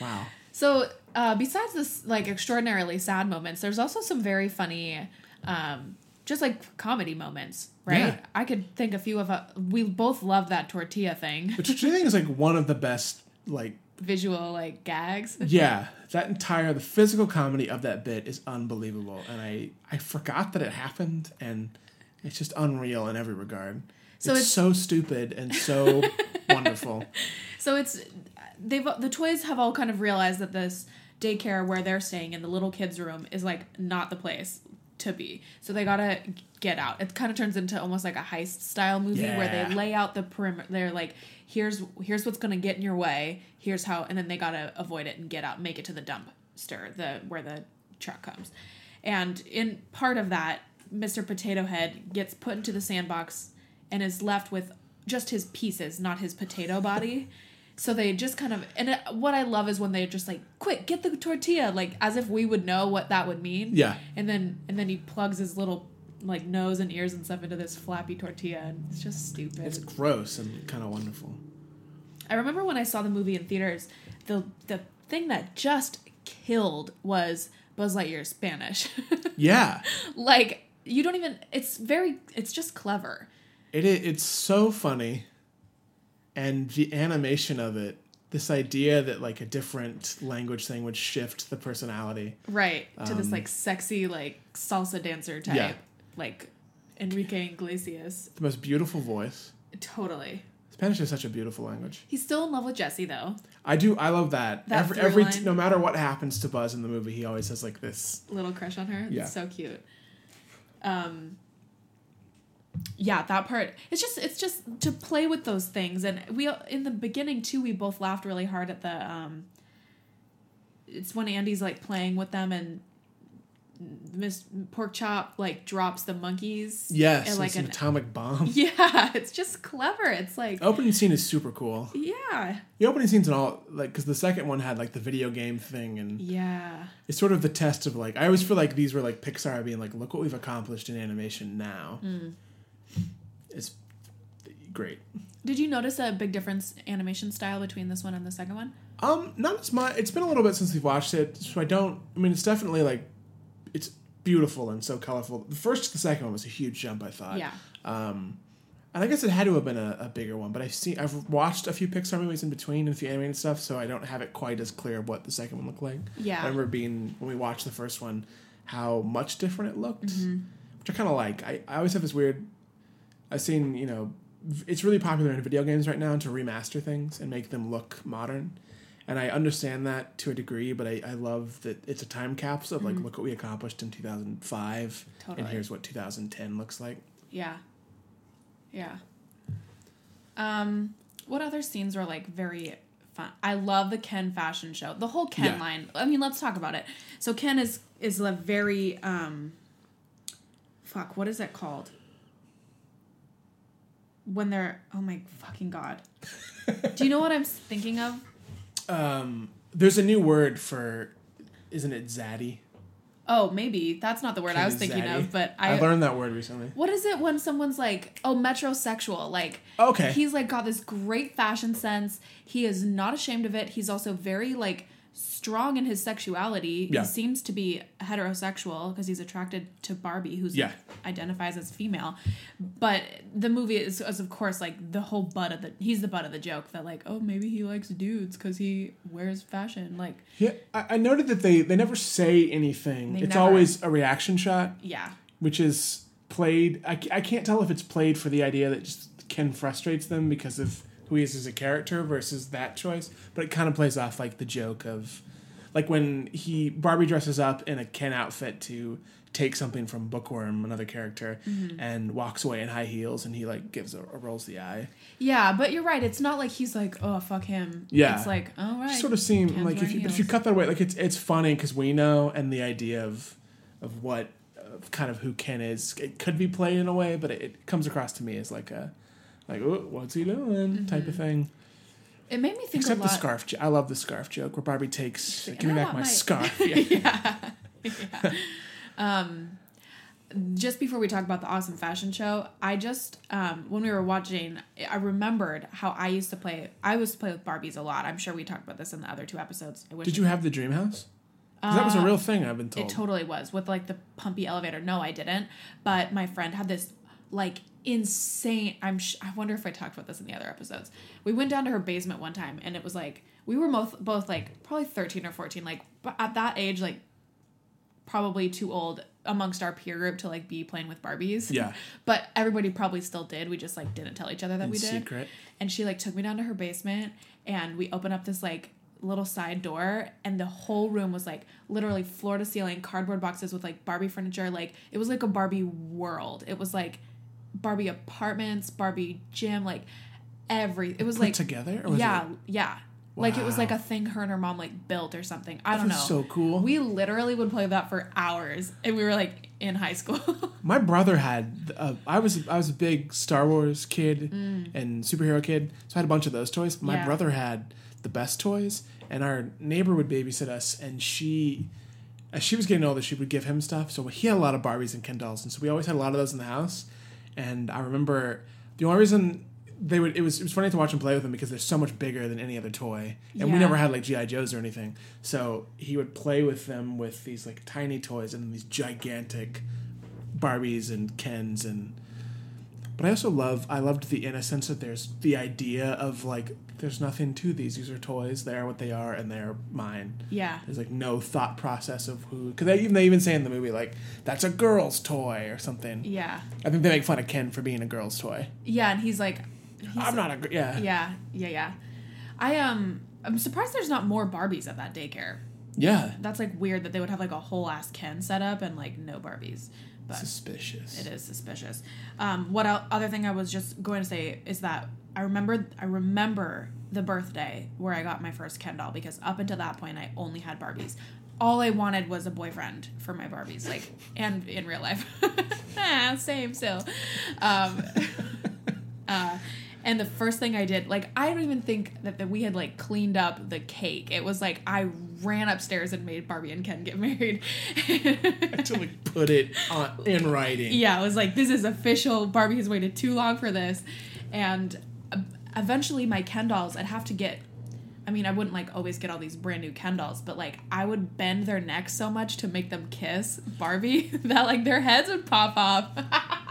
Speaker 2: Wow.
Speaker 1: So, uh, besides this like extraordinarily sad moments, there's also some very funny, um, just like comedy moments, right?
Speaker 2: Yeah.
Speaker 1: I could think a few of. Uh, we both love that tortilla thing,
Speaker 2: Which I think is like one of the best, like,
Speaker 1: visual like gags. <laughs>
Speaker 2: yeah, that entire the physical comedy of that bit is unbelievable, and I I forgot that it happened, and it's just unreal in every regard.
Speaker 1: So
Speaker 2: it's,
Speaker 1: it's-
Speaker 2: so stupid and so <laughs> wonderful.
Speaker 1: So it's they've the toys have all kind of realized that this daycare where they're staying in the little kids room is like not the place to be. So they gotta get out. It kind of turns into almost like a heist style movie where they lay out the perimeter. They're like, here's here's what's gonna get in your way. Here's how, and then they gotta avoid it and get out, make it to the dumpster, the where the truck comes. And in part of that, Mr. Potato Head gets put into the sandbox and is left with just his pieces, not his potato body. So they just kind of and it, what I love is when they just like quick get the tortilla like as if we would know what that would mean.
Speaker 2: Yeah.
Speaker 1: And then and then he plugs his little like nose and ears and stuff into this flappy tortilla and it's just stupid.
Speaker 2: It's gross and kind of wonderful.
Speaker 1: I remember when I saw the movie in theaters, the the thing that just killed was Buzz Lightyear Spanish. <laughs>
Speaker 2: Yeah,
Speaker 1: like you don't even it's very it's just clever.
Speaker 2: it it's so funny, and the animation of it. This idea that like a different language thing would shift the personality.
Speaker 1: Right. To this like sexy like salsa dancer type.
Speaker 2: Um, Yeah.
Speaker 1: Like Enrique Iglesias.
Speaker 2: The most beautiful voice.
Speaker 1: Totally.
Speaker 2: Spanish is such a beautiful language.
Speaker 1: He's still in love with Jesse, though.
Speaker 2: I do. I love that.
Speaker 1: That
Speaker 2: every every
Speaker 1: line.
Speaker 2: no matter what happens to Buzz in the movie, he always has like this.
Speaker 1: Little crush on her.
Speaker 2: Yeah.
Speaker 1: It's so cute. Um yeah, that part. It's just it's just to play with those things and we in the beginning too we both laughed really hard at the um it's when Andy's like playing with them and Miss Pork Chop like drops the monkeys.
Speaker 2: Yes,
Speaker 1: and,
Speaker 2: like an
Speaker 1: an
Speaker 2: atomic bomb. <laughs>
Speaker 1: Yeah, it's just clever. It's like
Speaker 2: Opening scene is super cool.
Speaker 1: yeah.
Speaker 2: The opening scenes and all like because the second one had like the video game thing and
Speaker 1: Yeah.
Speaker 2: it's sort of the test of like I always feel like these were like Pixar being like look what we've accomplished in animation now.
Speaker 1: Hmm.
Speaker 2: It's great.
Speaker 1: Did you notice a big difference animation style between this one and the second one?
Speaker 2: Um, not as much. It's been a little bit since we've watched it, so I don't. I mean, it's definitely like beautiful and so colorful. The first to the second one was a huge jump, I thought.
Speaker 1: Yeah.
Speaker 2: Um, and I guess it had to have been a, a bigger one, but I've seen I've watched a few Pixar movies in between and a few animated stuff, so I don't have it quite as clear what the second one looked like.
Speaker 1: Yeah.
Speaker 2: I remember being when we watched the first one, how much different it looked, which I kind of like. I, I always have this weird. I've seen you know, it's really popular in video games right now to remaster things and make them look modern. And I understand that to a degree, but I, I love that it's a time capsule of like look what we accomplished in 2005
Speaker 1: Totally.
Speaker 2: and here's what 2010 looks like.
Speaker 1: Yeah. Yeah. Um, what other scenes were like very fun? I love the Ken fashion show. The whole Ken
Speaker 2: Yeah.
Speaker 1: line. I mean, let's talk about it. So Ken is is a very um fuck, what is that called? When they're oh my fucking god. Do you know what I'm thinking of?
Speaker 2: Um, there's a new word for, isn't it zaddy?
Speaker 1: Oh, maybe that's not the word I was thinking
Speaker 2: zaddy.
Speaker 1: of, but
Speaker 2: I
Speaker 1: I,
Speaker 2: learned that word recently.
Speaker 1: What is it when someone's like, oh, metrosexual? Like,
Speaker 2: Okay.
Speaker 1: he's like got this great fashion sense. He is not ashamed of it. He's also very like strong in his sexuality.
Speaker 2: Yeah.
Speaker 1: He seems to be heterosexual because he's attracted to Barbie, who's
Speaker 2: Yeah.
Speaker 1: identifies as female. But the movie is, is of course like the whole butt of the he's the butt of the joke that like oh maybe he likes dudes because he wears fashion like
Speaker 2: Yeah, I, I noted that they they never say anything. It's
Speaker 1: never-
Speaker 2: always a reaction shot,
Speaker 1: yeah
Speaker 2: which is played. I, I can't tell if it's played for the idea that just Ken frustrates them because of who he is as a character versus that choice, but it kind of plays off like the joke of, like when he Barbie dresses up in a Ken outfit to take something from Bookworm, another character,
Speaker 1: Mm-hmm.
Speaker 2: and walks away in high heels, and he like gives a, a rolls the eye.
Speaker 1: yeah but you're right it's not like he's like oh fuck him
Speaker 2: Yeah.
Speaker 1: it's like all right
Speaker 2: sort of seem
Speaker 1: Ken's
Speaker 2: like if you, if you cut that away, like it's it's funny because we know and the idea of of what of kind of who Ken is, it could be played in a way, but it, it comes across to me as like a like oh, what's he doing type of thing.
Speaker 1: it made me think
Speaker 2: Except the scarf. jo- I love the scarf joke where Barbie takes
Speaker 1: like,
Speaker 2: give me back my
Speaker 1: my-"
Speaker 2: scarf. <laughs> Yeah.
Speaker 1: yeah. Um, just before we talk about the awesome fashion show, I just um, when we were watching, I remembered how I used to play. I used to play with Barbies a lot. I'm sure we talked about this in the other two episodes.
Speaker 2: Did you have the dream house? 'Cause that was a real thing. I've been told.
Speaker 1: Uh, It totally was with like the pumpy elevator. No, I didn't. But my friend had this like insane. I'm. Sh- I wonder if I talked about this in the other episodes. We went down to her basement one time, and it was like we were both both like probably 13 or 14. Like at that age, like probably too old amongst our peer group to like be playing with Barbies.
Speaker 2: Yeah. <laughs>
Speaker 1: But everybody probably still did. We just like didn't tell each other that
Speaker 2: In
Speaker 1: we did.
Speaker 2: secret.
Speaker 1: And she like took me down to her basement and we opened up this like little side door and the whole room was like literally floor to ceiling cardboard boxes with like Barbie furniture. Like it was like a Barbie world. It was like Barbie apartments, Barbie gym, like every it was
Speaker 2: Put
Speaker 1: like
Speaker 2: together? Or was
Speaker 1: yeah,
Speaker 2: it-
Speaker 1: yeah. Like it was like a thing her and her mom like built or something. I don't know.
Speaker 2: so cool.
Speaker 1: We literally would play that for hours, and we were like in high school. <laughs>
Speaker 2: My brother had. Uh, I was I was a big Star Wars kid and superhero kid, so I had a bunch of those toys. My
Speaker 1: Mm. Yeah.
Speaker 2: brother had the best toys, and our neighbor would babysit us, and she, as she was getting older, she would give him stuff. So he had a lot of Barbies and Ken dolls, and so we always had a lot of those in the house. And I remember the only reason they would it was it was funny to watch him play with them because they're so much bigger than any other toy, and we never had like GI Joes or anything. So he would play with them with these like tiny toys and these gigantic Barbies and Kens and. But I also love I loved the innocence that there's the idea of like there's nothing to these. These are toys. They are what they are, and they're mine.
Speaker 1: yeah.
Speaker 2: There's like no thought process of who because they even they even say in the movie like that's a girl's toy or something.
Speaker 1: Yeah.
Speaker 2: I think they make fun of Ken for being a girl's toy.
Speaker 1: Yeah, and he's like he's
Speaker 2: I'm not a yeah
Speaker 1: Yeah, yeah, yeah. I um I'm surprised there's not more Barbies at that daycare.
Speaker 2: yeah
Speaker 1: That's like weird that they would have like a whole ass Ken set up and like no Barbies. But
Speaker 2: suspicious.
Speaker 1: it is suspicious. Um, what el- other thing I was just going to say is that I remember I remember the birthday where I got my first Ken doll because up until that point I only had Barbies. All I wanted was a boyfriend for my Barbies, like and in real life. <laughs> ah, same still. Um, <laughs> uh, and the first thing I did, like, I don't even think that, that we had like cleaned up the cake. It was like I ran upstairs and made Barbie and Ken get <laughs> married.
Speaker 2: to like put it on in writing.
Speaker 1: yeah, I was like this is official. Barbie has waited too long for this, and uh, eventually my Ken dolls, I'd have to get. I mean, I wouldn't like always get all these brand new Ken dolls, but like I would bend their necks so much to make them kiss Barbie <laughs> that like their heads would pop off. <laughs>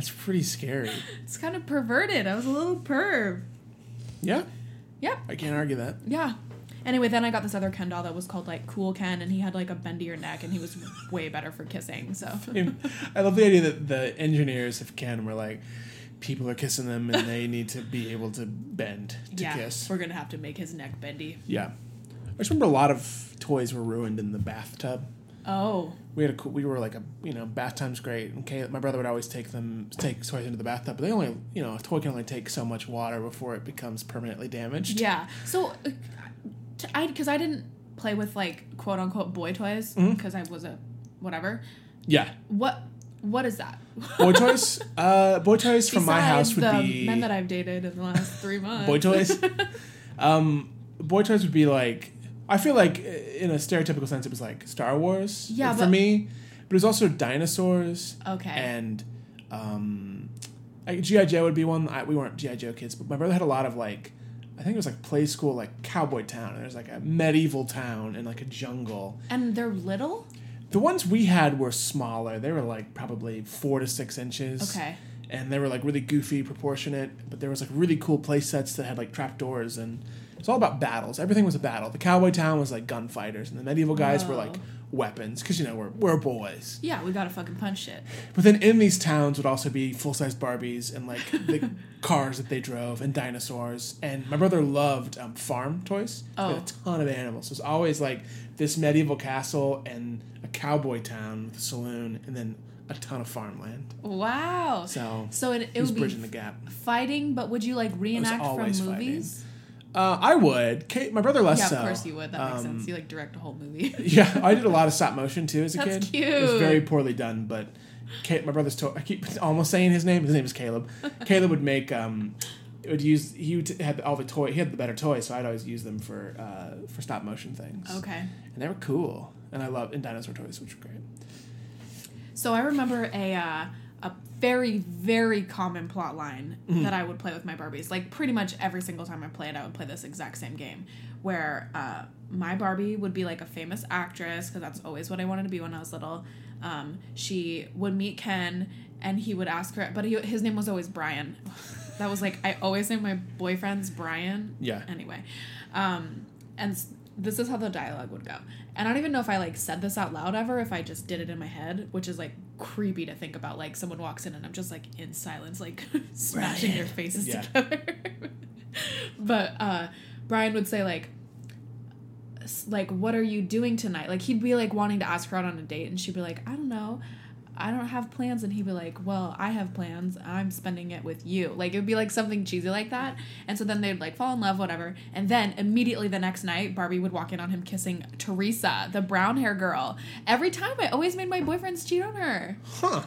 Speaker 2: That's pretty scary.
Speaker 1: it's kind of perverted. I was a little perv.
Speaker 2: Yeah,
Speaker 1: Yep.
Speaker 2: I can't argue that.
Speaker 1: Yeah. Anyway, then I got this other Ken doll that was called like Cool Ken, and he had like a bendier neck, and he was way better for kissing. So
Speaker 2: I love the idea that the engineers of Ken were like, people are kissing them and they need to be able to bend to
Speaker 1: yeah,
Speaker 2: kiss.
Speaker 1: we're gonna have to make his neck bendy.
Speaker 2: Yeah. I just remember a lot of toys were ruined in the bathtub.
Speaker 1: Oh,
Speaker 2: We had a cool, we were like a you know bath time's great. And Kay, my brother would always take them take toys into the bathtub, but they only you know a toy can only take so much water before it becomes permanently damaged.
Speaker 1: yeah. So, uh, I because I didn't play with like quote unquote boy toys
Speaker 2: Mm-hmm.
Speaker 1: because I was a whatever.
Speaker 2: Yeah.
Speaker 1: What what is that?
Speaker 2: Boy toys. <laughs> Uh, boy toys from my house would
Speaker 1: the
Speaker 2: be
Speaker 1: men that I've dated in the last three months.
Speaker 2: boy toys. <laughs> um, boy toys would be like I feel like uh, in a stereotypical sense it was like Star Wars.
Speaker 1: Yeah,
Speaker 2: for
Speaker 1: but-
Speaker 2: me, but it was also dinosaurs.
Speaker 1: Okay.
Speaker 2: And um, like, GI Joe would be one. I, we weren't GI Joe kids, but my brother had a lot of like. I think it was like play school, like cowboy town. And there's like a medieval town and like a jungle.
Speaker 1: and they're little.
Speaker 2: The ones we had were smaller. They were like probably four to six inches.
Speaker 1: Okay.
Speaker 2: And they were like really goofy, proportionate. But there was like really cool play sets that had like trapdoors and it's all about battles. Everything was a battle. The cowboy town was like gunfighters, and the medieval guys were like weapons because you know we're we're boys.
Speaker 1: Yeah, we gotta fucking punch shit.
Speaker 2: But then in these towns would also be full size Barbies and like the <laughs> cars that they drove and dinosaurs. And my brother loved um, farm toys.
Speaker 1: Oh.
Speaker 2: a ton of animals. So it was always like this medieval castle and a cowboy town with a saloon and then a ton of farmland.
Speaker 1: Wow.
Speaker 2: So
Speaker 1: So it, it
Speaker 2: was
Speaker 1: would be
Speaker 2: bridging the gap.
Speaker 1: fighting, but would you like reenact from movies?
Speaker 2: Uh, I would. Kate, my brother less
Speaker 1: Yeah,
Speaker 2: so.
Speaker 1: of course you would. That makes
Speaker 2: Um,
Speaker 1: sense. You like direct a whole movie. <laughs>
Speaker 2: Yeah, I did a lot of stop motion too as a
Speaker 1: That's
Speaker 2: kid. It was very poorly done, but Kate, my brother's to- I keep <laughs> almost saying his name. His name is Caleb. <laughs> Caleb would make um, would use he would had all the toy. He had the better toys, so I'd always use them for uh, for stop motion things.
Speaker 1: okay.
Speaker 2: and they were cool, and I love and dinosaur toys, which were great.
Speaker 1: So I remember a uh, a very very common plot line
Speaker 2: Mm-hmm.
Speaker 1: that I would play with my Barbies. Like pretty much every single time I played, I would play this exact same game where uh, my Barbie would be like a famous actress because that's always what I wanted to be when I was little. Um, she would meet Ken and he would ask her, but he, his name was always Brian. That was like I always say my boyfriend's Brian.
Speaker 2: Yeah.
Speaker 1: Anyway, um, and this is how the dialogue would go. And I don't even know if I like said this out loud ever, if I just did it in my head, which is like creepy to think about. Like someone walks in and I'm just like in silence, like <laughs> smashing their faces
Speaker 2: Yeah.
Speaker 1: together. <laughs> but uh, Brian would say like, like what are you doing tonight? Like he'd be like wanting to ask her out on a date, and she'd be like, I don't know. I don't have plans, and he'd be like, "Well, I have plans. I'm spending it with you." Like it would be like something cheesy like that, and so then they'd like fall in love, whatever. And then immediately the next night, Barbie would walk in on him kissing Teresa, the brown hair girl. Every time, I always made my boyfriends cheat on her.
Speaker 2: Huh?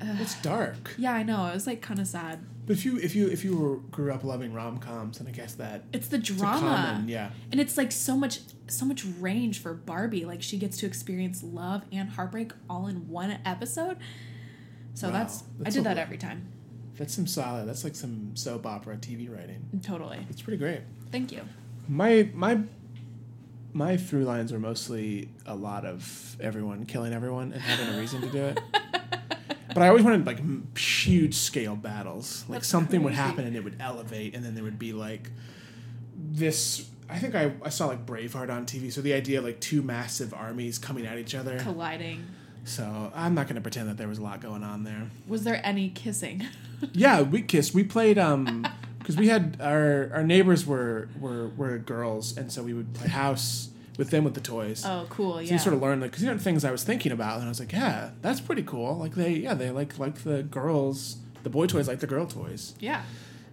Speaker 2: It's dark.
Speaker 1: Yeah, I know. It was like kind of sad.
Speaker 2: But if you if you if you were, grew up loving rom coms, then I guess that
Speaker 1: It's the
Speaker 2: it's
Speaker 1: drama.
Speaker 2: common, yeah.
Speaker 1: And it's like so much so much range for Barbie. Like she gets to experience love and heartbreak all in one episode. So
Speaker 2: Wow,
Speaker 1: that's, I did that
Speaker 2: lot.
Speaker 1: every time.
Speaker 2: That's some solid. That's like some soap opera TV writing.
Speaker 1: Totally.
Speaker 2: It's pretty great.
Speaker 1: Thank you.
Speaker 2: My my my through lines were mostly a lot of everyone killing everyone and having a reason to do it. <laughs> But I always wanted like m- huge scale battles. Like
Speaker 1: That's
Speaker 2: something would happen and it would elevate, and then there would be like this. I think I, I saw like Braveheart on TV. So the idea of like two massive armies coming at each other.
Speaker 1: Colliding.
Speaker 2: So I'm not going to pretend that there was a lot going on there.
Speaker 1: Was there any kissing? <laughs>
Speaker 2: Yeah, we kissed. We played um because we had our our neighbors were were were girls, and so we would play house with them with the toys.
Speaker 1: Oh, cool. Yeah.
Speaker 2: So you sort of learn like because you know things I was thinking about, and I was like, yeah, that's pretty cool. Like they yeah they like like the girls, the boy toys like the girl toys.
Speaker 1: yeah.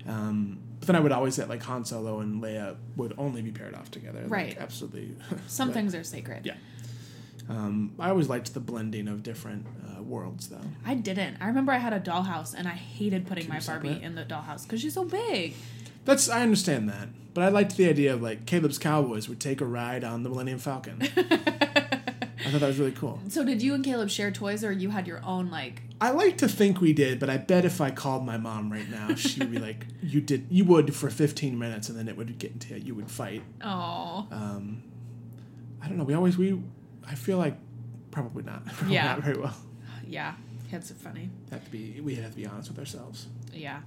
Speaker 2: Um, but then I would always say like Han Solo and Leia would only be paired off together. Like,
Speaker 1: Right.
Speaker 2: absolutely. <laughs>
Speaker 1: Some
Speaker 2: But,
Speaker 1: things are sacred.
Speaker 2: Yeah. Um, I always liked the blending of different uh, worlds though.
Speaker 1: I didn't. I remember I had a dollhouse and I hated putting my Barbie in the dollhouse because she's so big.
Speaker 2: That's I understand that, but I liked the idea of like Caleb's Cowboys would take a ride on the Millennium Falcon. <laughs> I thought that was really cool.
Speaker 1: So did you and Caleb share toys or you had your own like
Speaker 2: I like to think we did, but I bet if I called my mom right now, she would be like, "You did, you would for 15 minutes, and then it would get into you would fight."
Speaker 1: oh
Speaker 2: Um, I don't know. We always we, I feel like probably not. <laughs> Probably
Speaker 1: Yeah.
Speaker 2: not very well.
Speaker 1: yeah kids are funny
Speaker 2: Have to be. We have to be honest with ourselves.
Speaker 1: yeah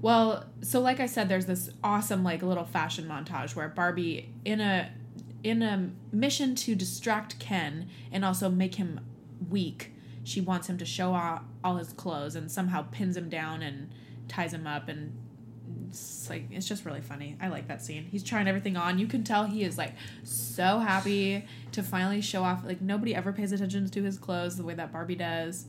Speaker 1: well so like i said there's this awesome like little fashion montage where barbie in a in a mission to distract ken and also make him weak she wants him to show off, all his clothes and somehow pins him down and ties him up and it's like it's just really funny. I like that scene. He's trying everything on. You can tell he is like so happy to finally show off. Like nobody ever pays attention to his clothes the way that Barbie does.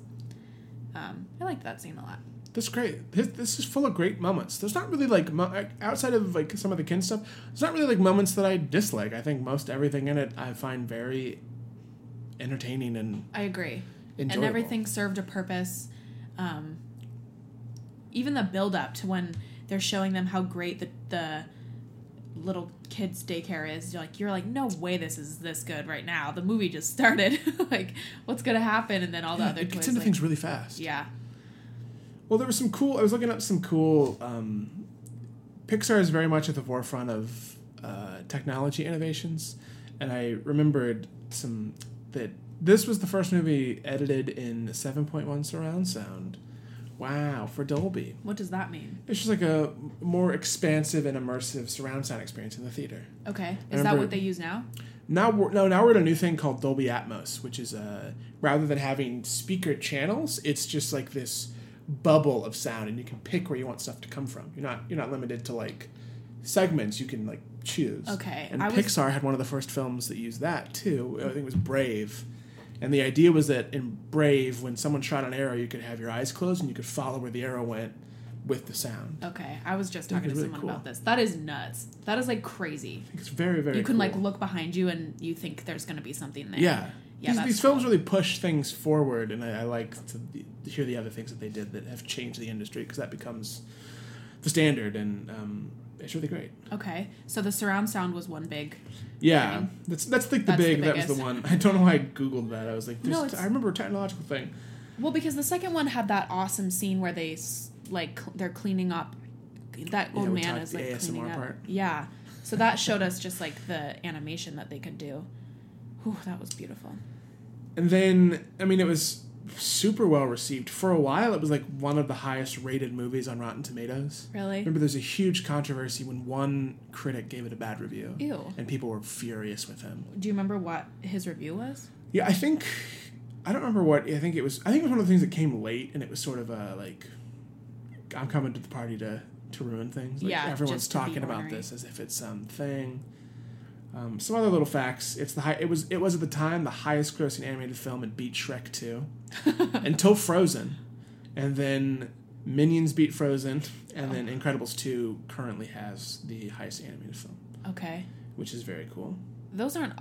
Speaker 1: Um, I liked that scene a lot.
Speaker 2: That's great. This, this is full of great moments. There's not really like mo- outside of like some of the Ken stuff. There's not really like moments that I dislike. I think most everything in it I find very entertaining and
Speaker 1: I agree.
Speaker 2: enjoyable.
Speaker 1: and everything served a purpose. Um, even the build up to when they're showing them how great the the little kids daycare is. You're like you're like no way this is this good right now. The movie just started. <laughs> like what's gonna happen? And then all the
Speaker 2: Yeah,
Speaker 1: other
Speaker 2: it gets into
Speaker 1: like-
Speaker 2: things really fast.
Speaker 1: yeah.
Speaker 2: Well, there was some cool. I was looking up some cool. Um, Pixar is very much at the forefront of uh, technology innovations, and I remembered some that this was the first movie edited in seven point one surround sound. Wow, for Dolby.
Speaker 1: What does that mean?
Speaker 2: It's just like a more expansive and immersive surround sound experience in the theater.
Speaker 1: Okay, is that what they use now?
Speaker 2: Now we're no now we're at a new thing called Dolby Atmos, which is uh rather than having speaker channels, it's just like this bubble of sound, and you can pick where you want stuff to come from. You're not you're not limited to like segments. You can like choose.
Speaker 1: Okay,
Speaker 2: And
Speaker 1: I was-
Speaker 2: Pixar had one of the first films that used that too. I think it was Brave. And the idea was that in Brave, when someone shot an arrow, you could have your eyes closed and you could follow where the arrow went with the sound.
Speaker 1: Okay, I was just talking to
Speaker 2: really
Speaker 1: someone
Speaker 2: cool.
Speaker 1: about this. That is nuts. That is like crazy.
Speaker 2: It's very very.
Speaker 1: you can like look behind you and you think there's gonna be something there.
Speaker 2: Yeah.
Speaker 1: Yeah,
Speaker 2: these, these films
Speaker 1: cool.
Speaker 2: really push things forward, and I, I like to, hear the other things that they did that have changed the industry because that becomes the standard, and um, it's really great.
Speaker 1: Okay, so the surround sound was one big.
Speaker 2: Yeah,
Speaker 1: Thing.
Speaker 2: that's that's like the
Speaker 1: That's the
Speaker 2: big. that was the one. <laughs> I don't know why I googled that. I was like,
Speaker 1: No,
Speaker 2: I remember a technological thing.
Speaker 1: Well, because the second one had that awesome scene where they like they're cleaning up. That old
Speaker 2: we
Speaker 1: man is like
Speaker 2: ASMR
Speaker 1: cleaning up.
Speaker 2: part.
Speaker 1: Yeah, so that showed us just like the animation that they could do. Whew, that was beautiful.
Speaker 2: And then, I mean, it was super well received for a while. It was like one of the highest rated movies on Rotten Tomatoes.
Speaker 1: Really?
Speaker 2: Remember, there's a huge controversy when one critic gave it a bad review,
Speaker 1: Ew.
Speaker 2: and people were furious with him.
Speaker 1: Do you remember what his review was?
Speaker 2: Yeah, I think I don't remember what I think it was. I think it was one of the things that came late, and it was sort of a like, I'm coming to the party to to ruin things. Like,
Speaker 1: Yeah,
Speaker 2: everyone's
Speaker 1: just to be
Speaker 2: talking about this as if it's some thing. Um, some other little facts. It's the high. It was. It was at the time the highest grossing animated film. It beat Shrek two, <laughs> until Frozen, and then Minions beat Frozen, and then Incredibles two currently has the highest animated film,
Speaker 1: Okay,
Speaker 2: which is very cool.
Speaker 1: those aren't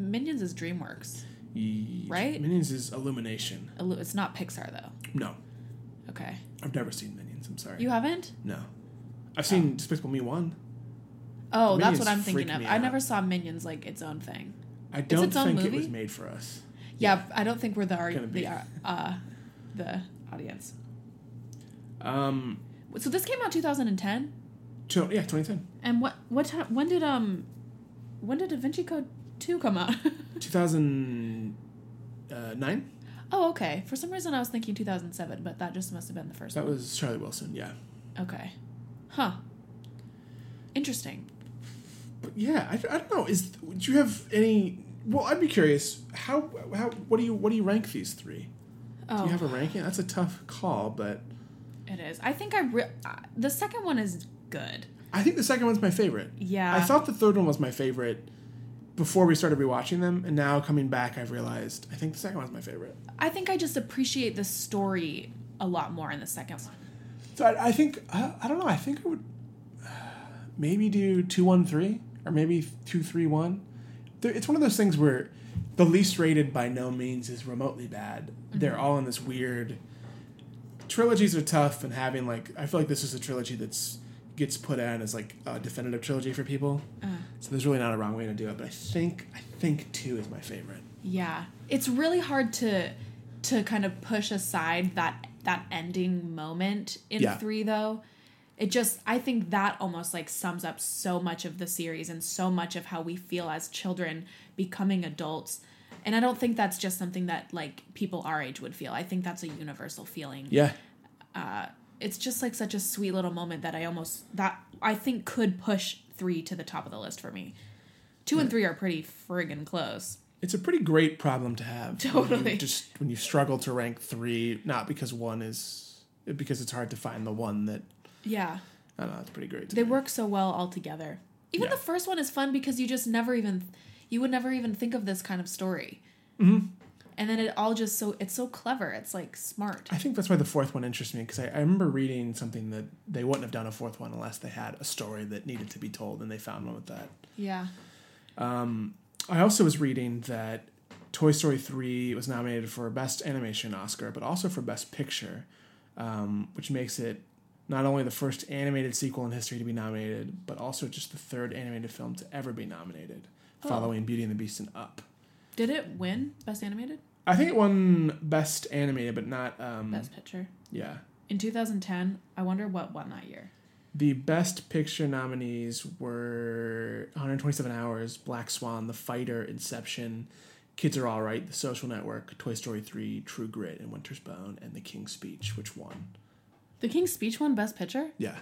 Speaker 1: Minions is DreamWorks.
Speaker 2: Ye-
Speaker 1: Right?
Speaker 2: Minions is Illumination.
Speaker 1: Illu- It's not Pixar though.
Speaker 2: No,
Speaker 1: Okay,
Speaker 2: I've never seen Minions. I'm sorry.
Speaker 1: you haven't?
Speaker 2: no, I've seen Despicable Me one.
Speaker 1: Oh, that's what I'm thinking of. I
Speaker 2: out.
Speaker 1: never saw Minions like its own thing.
Speaker 2: I don't
Speaker 1: its own
Speaker 2: think it was made for us.
Speaker 1: Yeah, I don't think we're the ar- the uh, the audience.
Speaker 2: Um,
Speaker 1: So this came out 2010,
Speaker 2: so, yeah, 2010,
Speaker 1: and what what time? When did um, when did Da Vinci Code 2 come out? <laughs>
Speaker 2: 2009.
Speaker 1: oh, okay. For some reason, I was thinking 2007, but that just must have been the first
Speaker 2: That
Speaker 1: one.
Speaker 2: was Charlie Wilson. Yeah,
Speaker 1: Okay, huh? Interesting.
Speaker 2: But yeah, I, I don't know. Is do you have any? Well, I'd be curious. How how what do you what do you rank these three?
Speaker 1: Oh,
Speaker 2: Do you have a ranking? That's a tough call, but
Speaker 1: it is. I think I re- uh, the second one is good.
Speaker 2: I think the second one's my favorite.
Speaker 1: Yeah.
Speaker 2: I thought the third one was my favorite before we started rewatching them, and now coming back, I've realized I think the second one's my favorite.
Speaker 1: I think I just appreciate the story a lot more in the second one.
Speaker 2: So I, I think I, I don't know. I think I would uh, <sighs> maybe do two one three or maybe two three one. It's one of those things where the least rated by no means is remotely bad. They're mm-hmm. all in this weird. Trilogies are tough, and having like I feel like this is a trilogy that's gets put on as like a definitive trilogy for people. Uh-huh. So there's really not a wrong way to do it. But I think I think two is my favorite.
Speaker 1: Yeah, it's really hard to to kind of push aside that that ending moment in
Speaker 2: Yeah.
Speaker 1: three though. It just I think that almost like sums up so much of the series and so much of how we feel as children becoming adults. And I don't think that's just something that like people our age would feel. I think that's a universal feeling.
Speaker 2: Yeah, uh,
Speaker 1: It's just like such a sweet little moment that I almost that I think could push three to the top of the list for me. Two and three are pretty friggin' close.
Speaker 2: It's a pretty great problem to have. when
Speaker 1: Totally.
Speaker 2: just when you struggle to rank three, not because one is because it's hard to find the one that
Speaker 1: Yeah.
Speaker 2: I don't know. It's pretty great.
Speaker 1: They
Speaker 2: me.
Speaker 1: work so well all together. Even
Speaker 2: Yeah.
Speaker 1: the first one is fun because you just never even you would never even think of this kind of story.
Speaker 2: Mm-hmm.
Speaker 1: And then it all just so it's so clever. It's like smart.
Speaker 2: I think that's why the fourth one interests me because I, I remember reading something that they wouldn't have done a fourth one unless they had a story that needed to be told, and they found one with that.
Speaker 1: Yeah.
Speaker 2: I also was reading that Toy Story 3 was nominated for Best Animation Oscar, but also for Best Picture, um, which makes it not only the first animated sequel in history to be nominated, but also just the third animated film to ever be nominated,
Speaker 1: Oh.
Speaker 2: following Beauty and the Beast and Up.
Speaker 1: Did it win Best Animated?
Speaker 2: I think it won Best Animated, but not. Um,
Speaker 1: Best Picture.
Speaker 2: Yeah.
Speaker 1: In 2010, I wonder what won that year.
Speaker 2: The Best Picture nominees were 127 Hours, Black Swan, The Fighter, Inception, Kids Are Alright, The Social Network, Toy Story 3, True Grit, and Winter's Bone, and The King's Speech, which won.
Speaker 1: The King's Speech won Best Picture.
Speaker 2: Yeah,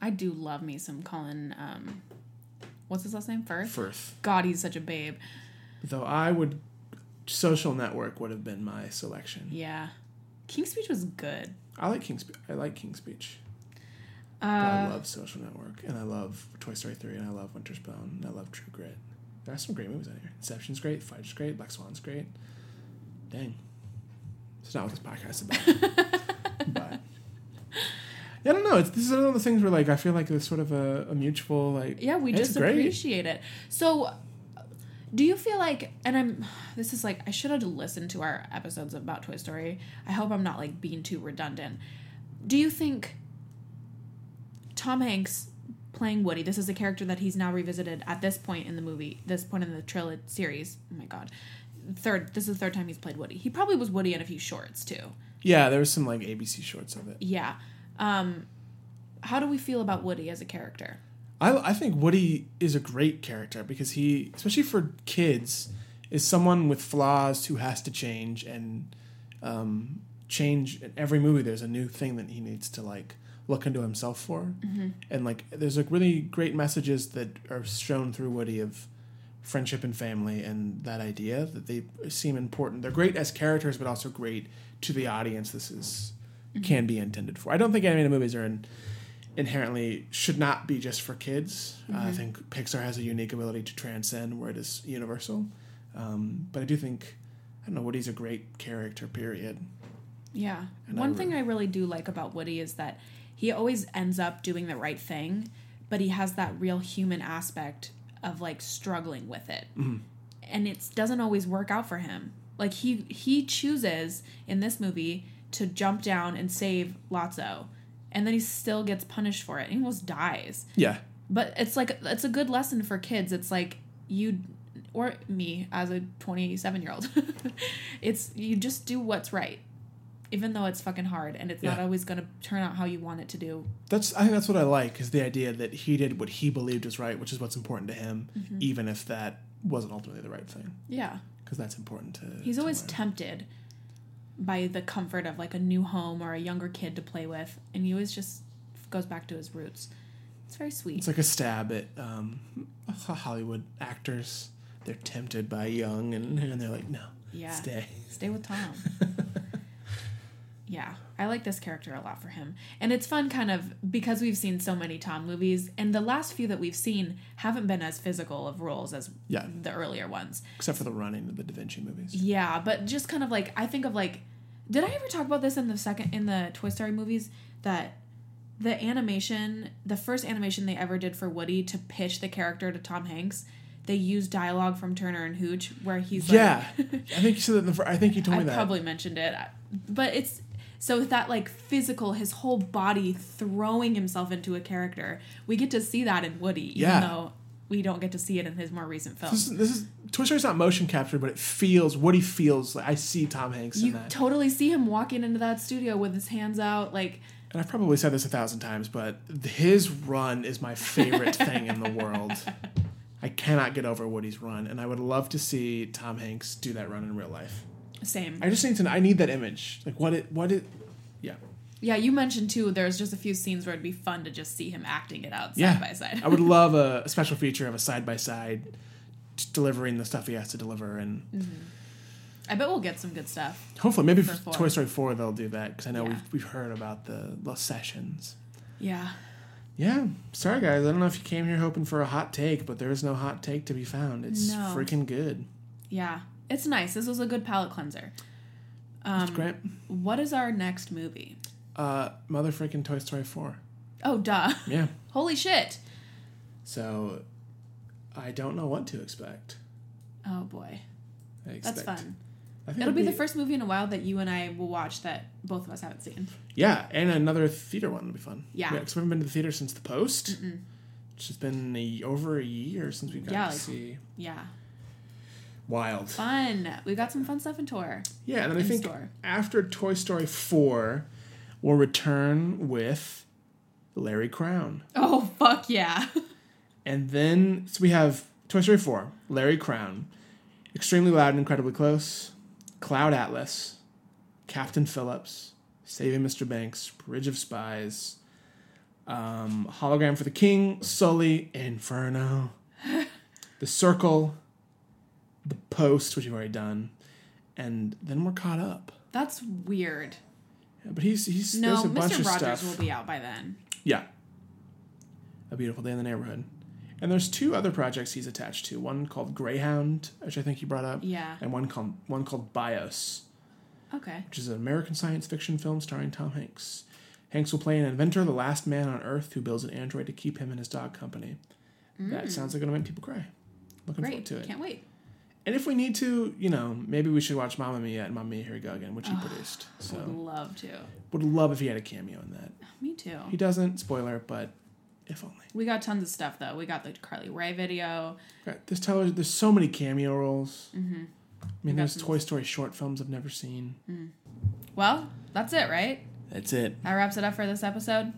Speaker 1: I do love me some Colin. Um, what's his last name? Firth.
Speaker 2: Firth.
Speaker 1: God, he's such a babe.
Speaker 2: Though I would. Social Network would have been my selection.
Speaker 1: Yeah. King's Speech was good.
Speaker 2: I like King's Speech. I like King's Speech. But I
Speaker 1: Uh,
Speaker 2: love Social Network, and I love Toy Story 3, and I love Winter's Bone, and I love True Grit. There are some great movies on here. Inception's great, Fighter's great, Black Swan's great. Dang. It's not what this podcast is about. <laughs> but yeah, I don't know. It's this is one of the things where like I feel like there's sort of a, a mutual like
Speaker 1: yeah, we just
Speaker 2: great.
Speaker 1: appreciate it. So, do you feel like, and I'm, this is like, I should have listened to our episodes about Toy Story. I hope I'm not like being too redundant. Do you think Tom Hanks playing Woody, this is a character that he's now revisited at this point in the movie, this point in the trilogy series. Oh my God. Third, this is the third time he's played Woody. He probably was Woody in a few shorts too.
Speaker 2: Yeah, there was some like ABC shorts of it.
Speaker 1: Yeah. Um, how do we feel about Woody as a character?
Speaker 2: I, I think Woody is a great character because he, especially for kids, is someone with flaws who has to change and um, change. In every movie, there's a new thing that he needs to like look into himself for, and like there's like really great messages that are shown through Woody of friendship and family and that idea that they seem important. They're great as characters, but also great to the audience. This is can be intended for. I don't think animated movies are in, inherently should not be just for kids. Uh, I think Pixar has a unique ability to transcend where it is universal. Um, but I do think I don't know Woody's a great character. Period.
Speaker 1: Yeah.
Speaker 2: And I
Speaker 1: One
Speaker 2: re-
Speaker 1: thing I really do like about Woody is that he always ends up doing the right thing, but he has that real human aspect of like struggling with it.
Speaker 2: Mm-hmm.
Speaker 1: And it doesn't always work out for him. Like he he chooses in this movie to jump down and save Lotso. And then he still gets punished for it. He almost dies.
Speaker 2: Yeah.
Speaker 1: But it's like it's a good lesson for kids. It's like you or me as a 27 year old. <laughs> it's you just do what's right. Even though it's fucking hard and it's not always going to turn out how you want it to do.
Speaker 2: That's I think that's what I like is the idea that he did what he believed was right, which is what's important to him, mm-hmm. even if that wasn't ultimately the right thing,
Speaker 1: Yeah.
Speaker 2: because that's important to.
Speaker 1: He's
Speaker 2: to
Speaker 1: always
Speaker 2: learn.
Speaker 1: tempted by the comfort of like a new home or a younger kid to play with and he always just goes back to his roots. It's very sweet.
Speaker 2: It's like a stab at um, <laughs> Hollywood actors. They're tempted by young, and, and they're like, no,
Speaker 1: Yeah.
Speaker 2: stay.
Speaker 1: Stay with Tom. <laughs> yeah, I like this character a lot for him. And it's fun, kind of, because we've seen so many Tom movies, and the last few that we've seen haven't been as physical of roles as
Speaker 2: Yeah.
Speaker 1: the earlier ones.
Speaker 2: Except for the running of the Da Vinci movies.
Speaker 1: Yeah, but just kind of like, I think of like, did I ever talk about this in the second, in the Toy Story movies? That the animation, the first animation they ever did for Woody to pitch the character to Tom Hanks, they used dialogue from Turner and Hooch, where he's like,
Speaker 2: Yeah, I think you said that. In the, I think you told me <laughs>
Speaker 1: I
Speaker 2: that.
Speaker 1: probably mentioned it, but it's so with that like physical, his whole body throwing himself into a character. We get to see that in Woody, even
Speaker 2: Yeah.
Speaker 1: though we don't get to see it in his more recent
Speaker 2: This
Speaker 1: films.
Speaker 2: is, this is Toy Story's not motion capture, but it feels what he feels like. I see Tom Hanks in
Speaker 1: You
Speaker 2: that,
Speaker 1: totally see him walking into that studio with his hands out, like
Speaker 2: and I've probably said this a thousand times, but his run is my favorite <laughs> thing in the world. I cannot get over Woody's run, and I would love to see Tom Hanks do that run in real life.
Speaker 1: same.
Speaker 2: I just need to. I need that image. Like what it. What it. Yeah.
Speaker 1: Yeah, you mentioned too. There's just a few scenes where it'd be fun to just see him acting it out side
Speaker 2: Yeah.
Speaker 1: by side.
Speaker 2: I would <laughs> love a, special feature of a side by side delivering the stuff he has to deliver, and
Speaker 1: I bet we'll get some good stuff.
Speaker 2: hopefully maybe
Speaker 1: For.
Speaker 2: Toy Story four they'll do that because I know
Speaker 1: Yeah.
Speaker 2: we've we've heard about the the sessions.
Speaker 1: Yeah.
Speaker 2: Yeah, sorry guys. I don't know if you came here hoping for a hot take, but there is no hot take to be found. It's
Speaker 1: No.
Speaker 2: freaking good.
Speaker 1: Yeah. It's nice. This was a good palate cleanser. Um,
Speaker 2: It's great.
Speaker 1: What is our next movie?
Speaker 2: Uh, mother freaking Toy Story four.
Speaker 1: Oh, duh.
Speaker 2: Yeah. <laughs>
Speaker 1: Holy shit.
Speaker 2: So, I don't know what to expect.
Speaker 1: Oh, boy.
Speaker 2: I
Speaker 1: That's fun.
Speaker 2: I think
Speaker 1: It'll be the first movie in a while that you and I will watch that both of us haven't seen.
Speaker 2: Yeah, and another theater one will be fun.
Speaker 1: Yeah.
Speaker 2: because we haven't been to the theater since the post. It's just been a, over a year since we got
Speaker 1: Yeah,
Speaker 2: to
Speaker 1: like-
Speaker 2: see.
Speaker 1: Yeah.
Speaker 2: Wild.
Speaker 1: Fun. We've got some fun stuff in tour.
Speaker 2: Yeah, and then I think
Speaker 1: store.
Speaker 2: after Toy Story four, we'll return with Larry Crowne,
Speaker 1: Oh, fuck yeah.
Speaker 2: and then so we have Toy Story four, Larry Crowne, extremely loud and incredibly close, Cloud Atlas, Captain Phillips, Saving Mr. Banks, Bridge of Spies, um, Hologram for the King, Sully, Inferno, The Circle, The Post, which you've already done, and then we're caught up.
Speaker 1: That's weird.
Speaker 2: Yeah, but he's he's
Speaker 1: No,
Speaker 2: there's a bunch
Speaker 1: Mr.
Speaker 2: of
Speaker 1: Rogers
Speaker 2: stuff.
Speaker 1: will be out by then.
Speaker 2: Yeah. A Beautiful Day in the Neighborhood. And there's two other projects he's attached to. One called Greyhound, which I think you brought up.
Speaker 1: Yeah.
Speaker 2: And one called one called Bios,
Speaker 1: Okay.
Speaker 2: which is an American science fiction film starring Tom Hanks. Hanks will play an inventor, the last man on Earth, who builds an android to keep him and his dog company. That sounds like it'll make people cry. Looking forward
Speaker 1: Mm.
Speaker 2: To it.
Speaker 1: Can't wait.
Speaker 2: And if we need to, you know, maybe we should watch Mamma Mia and Mamma Mia Here We Go Again, which he produced. So would
Speaker 1: love to.
Speaker 2: would love if he had a cameo in that.
Speaker 1: Me too.
Speaker 2: He doesn't, spoiler, but if only.
Speaker 1: We got tons of stuff though. We got the Carly Rae video.
Speaker 2: Right. There's. There's so many cameo roles. Mm-hmm. I mean, there's Toy Story short films I've never seen.
Speaker 1: Well, that's it, right?
Speaker 2: That's it.
Speaker 1: That wraps it up for this episode.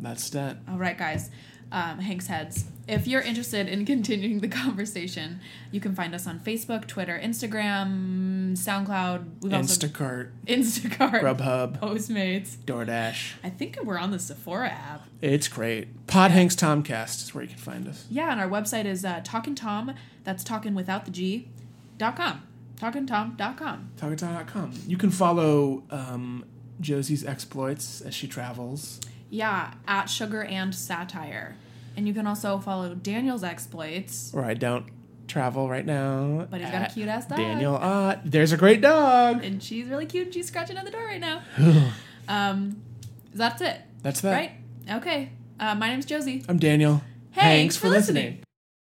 Speaker 2: That's that.
Speaker 1: All right, guys. Um, Hank's Heads. If you're interested in <laughs> continuing the conversation, you can find us on Facebook, Twitter, Instagram, SoundCloud. We've also
Speaker 2: Instacart,
Speaker 1: Instacart,
Speaker 2: Grubhub,
Speaker 1: Postmates.
Speaker 2: DoorDash.
Speaker 1: I think we're on the Sephora app.
Speaker 2: It's great. Pod Hanks Tomcast is where you can find us.
Speaker 1: Yeah, and our website is uh, Talkin' Tom. That's talking without the G. dot com. TalkinTom.com.
Speaker 2: Talkatom.com. You can follow um, Josie's exploits as she travels.
Speaker 1: Yeah, at Sugar and Satire. And you can also follow Daniel's exploits.
Speaker 2: Or I don't travel right now.
Speaker 1: But he's got a cute-ass dog.
Speaker 2: Daniel Ott. There's a great dog.
Speaker 1: And she's really cute and she's scratching at the door right now. <sighs> um, that's it.
Speaker 2: That's that.
Speaker 1: Right? Okay. Uh, my name's Josie.
Speaker 2: I'm Daniel.
Speaker 1: Thanks for listening.